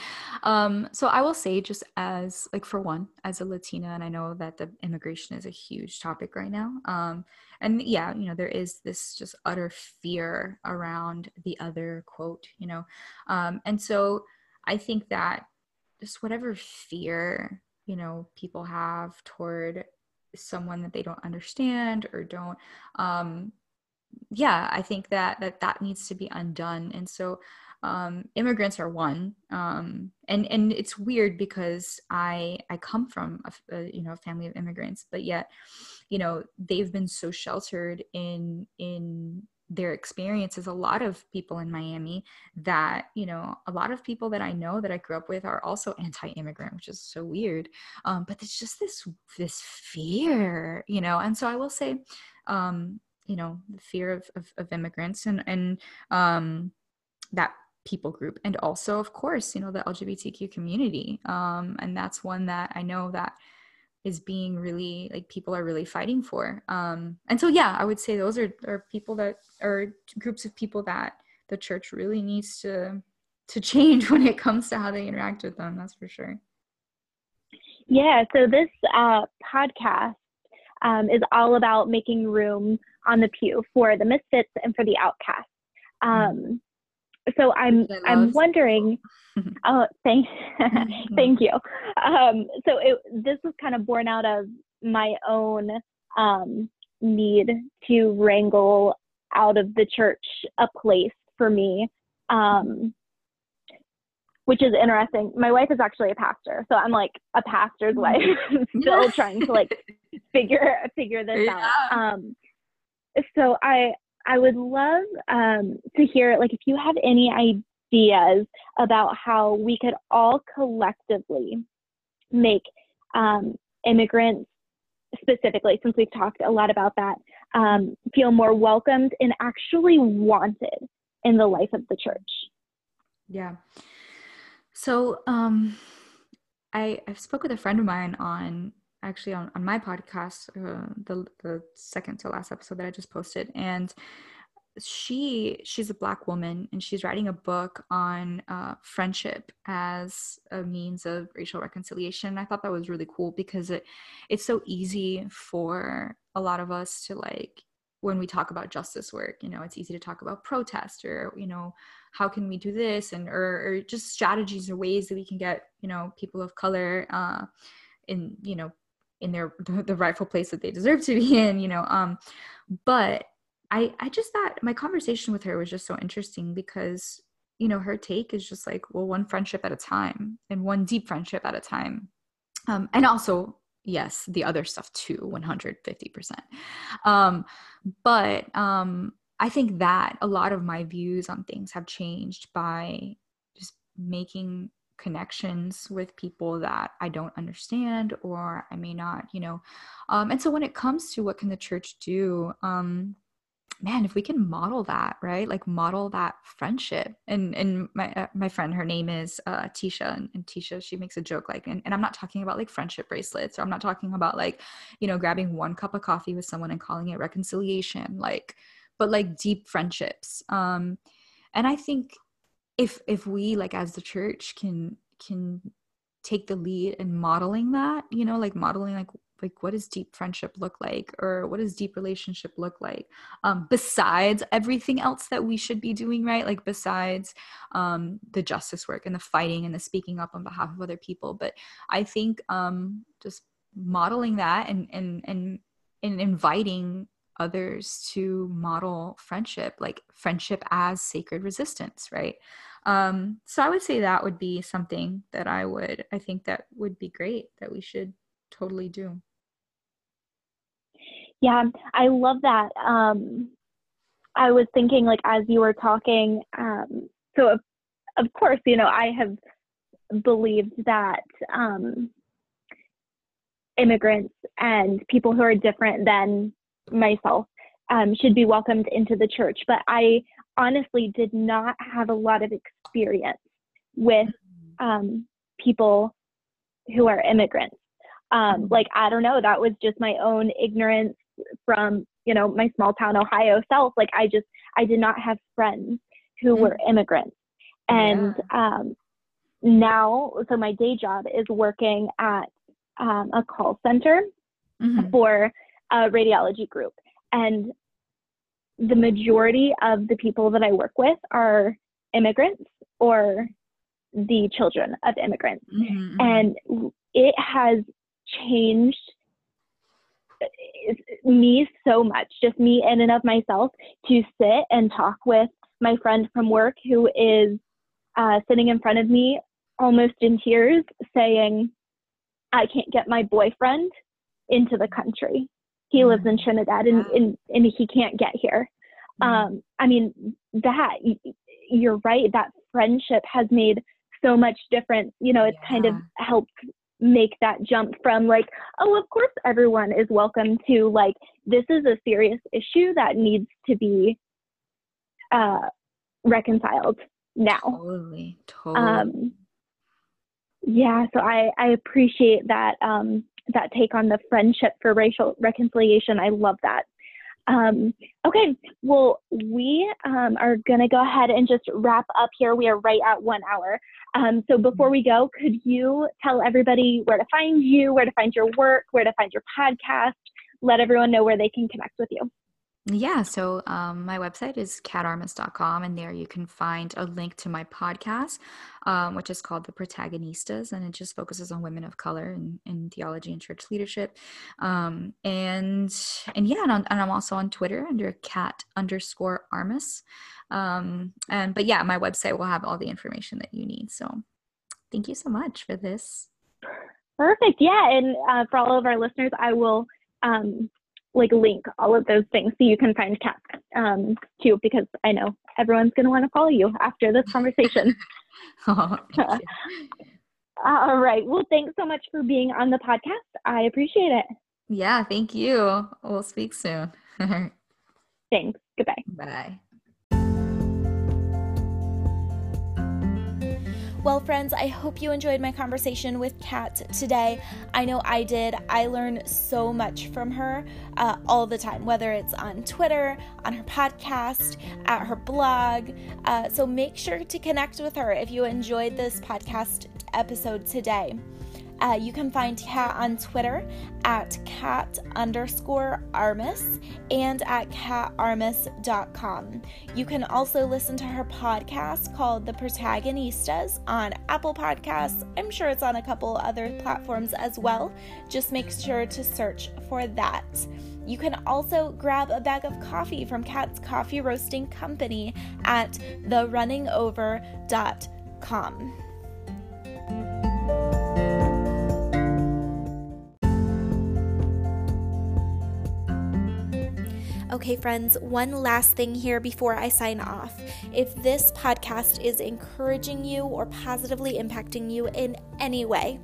S2: Um so i will say just as like for one as a latina and i know that the immigration is a huge topic right now um and yeah you know there is this just utter fear around the other quote you know um and so i think that just whatever fear you know people have toward someone that they don't understand or don't um yeah i think that that that needs to be undone and so um, immigrants are one um, and and it's weird because i i come from a, a, you know family of immigrants but yet you know they've been so sheltered in in their experiences. A lot of people in miami that you know a lot of people that i know that i grew up with are also anti-immigrant which is so weird um, but it's just this this fear you know and so i will say um, you know the fear of, of, of immigrants and and um, that people group. And also of course you know the lgbtq community. Um, and that's one that i know that is being really like people are really fighting for. Um, and so yeah i would say those are, are people that are groups of people that the church really needs to to change when it comes to how they interact with them that's for sure.
S3: Yeah so this uh, podcast um, is all about making room on the pew for the misfits and for the outcasts. Mm-hmm. Um, so I'm I'm wondering. oh, thank mm-hmm. thank you. Um, so it, this was kind of born out of my own um, need to wrangle out of the church a place for me. Um, which is interesting. My wife is actually a pastor, so I'm like a pastor's mm-hmm. wife, still trying to like figure figure this yeah. out. Um, so I I would love um, to hear like if you have any ideas about how we could all collectively make um, immigrants specifically, since we've talked a lot about that, um, feel more welcomed and actually wanted in the life of the church.
S2: Yeah. So um, I I spoke with a friend of mine on actually on, on my podcast, uh, the the second to last episode that I just posted, and she she's a black woman and she's writing a book on uh, friendship as a means of racial reconciliation. and I thought that was really cool because it it's so easy for a lot of us to like when we talk about justice work you know it's easy to talk about protest or you know how can we do this and or, or just strategies or ways that we can get you know people of color uh, in you know in their the, rightful place that they deserve to be in you know um but i i just thought my conversation with her was just so interesting because you know her take is just like well one friendship at a time and one deep friendship at a time. Um and also yes the other stuff too 150% um but um i think that a lot of my views on things have changed by just making connections with people that I don't understand or I may not, you know. Um, and so when it comes to what can the church do, um, man if we can model that right like model that friendship and and my uh, my friend her name is uh tisha and, and, tisha she makes a joke like and, and i'm not talking about like friendship bracelets or i'm not talking about like you know grabbing one cup of coffee with someone and calling it reconciliation like but like deep friendships um and i think if if we like as the church can can take the lead in modeling that you know like modeling like like what does deep friendship look like or what does deep relationship look like? Um, besides everything else that we should be doing right? Like besides um, the justice work and the fighting and the speaking up on behalf of other people. But i think um, just modeling that and and and and inviting others to model friendship like friendship as sacred resistance right um so i would say that would be something that i would i think that would be great that we should totally do
S3: yeah, I love that. Um, I was thinking, like, as you were talking, um, so of, of course, you know, I have believed that um, immigrants and people who are different than myself um, should be welcomed into the church. But I honestly did not have a lot of experience with um, people who are immigrants. Um, like, I don't know, that was just my own ignorance from you know my small town ohio self like i just i did not have friends who mm-hmm. were immigrants and yeah. um, now so my day job is working at um, a call center mm-hmm. for a radiology group and the majority of the people that i work with are immigrants or the children of immigrants mm-hmm. and it has changed me so much, just me in and of myself, to sit and talk with my friend from work who is uh, sitting in front of me almost in tears saying, I can't get my boyfriend into the country. He lives in Trinidad and, and, and he can't get here. mm Um, I mean, that, you're right, that friendship has made so much difference. You know, it's yeah. kind of helped make that jump from like, oh, of course everyone is welcome to like, this is a serious issue that needs to be uh, reconciled now.
S2: Totally, totally. Um,
S3: yeah, so I, I appreciate that um, that take on the friendship for racial reconciliation. I love that. Um, okay, well, we um, are going to go ahead and just wrap up here. We are right at one hour. Um, so before we go, could you tell everybody where to find you, where to find your work, where to find your podcast? Let everyone know where they can connect with you.
S2: Yeah, so um, my website is katarmas.com, and there you can find a link to my podcast, um, which is called The Protagonistas, and it just focuses on women of color in, in theology and church leadership. Um, and and yeah, and, on, and, I'm also on Twitter under cat underscore armas. Um, and but yeah, my website will have all the information that you need. So thank you so much for this.
S3: Perfect. Yeah, and uh, for all of our listeners, I will um, like link all of those things so you can find Kat um, too, because I know everyone's going to want to follow you after this conversation. oh, all right. Well, thanks so much for being on the podcast. I appreciate it.
S2: Yeah, thank you. We'll speak soon.
S3: thanks. Goodbye.
S2: Bye.
S1: Well, friends, I hope you enjoyed my conversation with Kat today. I know I did. I learn so much from her uh, all the time, whether it's on Twitter, on her podcast, at her blog. Uh, so make sure to connect with her if you enjoyed this podcast episode today. Uh, you can find Kat on Twitter at cat underscore armas and at katarmas.com. You can also listen to her podcast called The Protagonistas on Apple Podcasts. I'm sure it's on a couple other platforms as well. Just make sure to search for that. You can also grab a bag of coffee from Kat's Coffee Roasting Company at therunningover.com. Okay, friends, one last thing here before I sign off. If this podcast is encouraging you or positively impacting you in any way,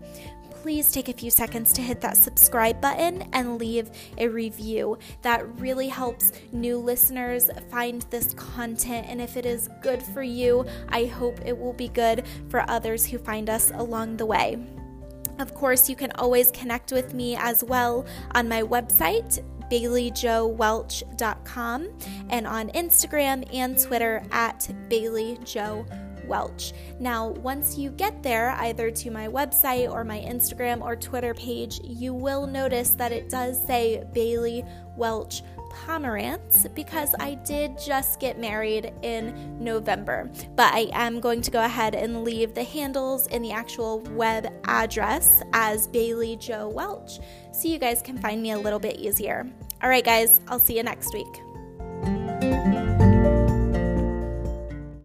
S1: please take a few seconds to hit that subscribe button and leave a review. That really helps new listeners find this content. And if it is good for you, I hope it will be good for others who find us along the way. Of course, you can always connect with me as well on my website, baileyjoewelch.com, and on Instagram and Twitter at baileyjoe. Welch. Now, once you get there, either to my website or my Instagram or Twitter page, you will notice that it does say Bailey Welch Pomerantz because I did just get married in November. But I am going to go ahead and leave the handles in the actual web address as Bailey Joe Welch so you guys can find me a little bit easier. All right, guys, I'll see you next week.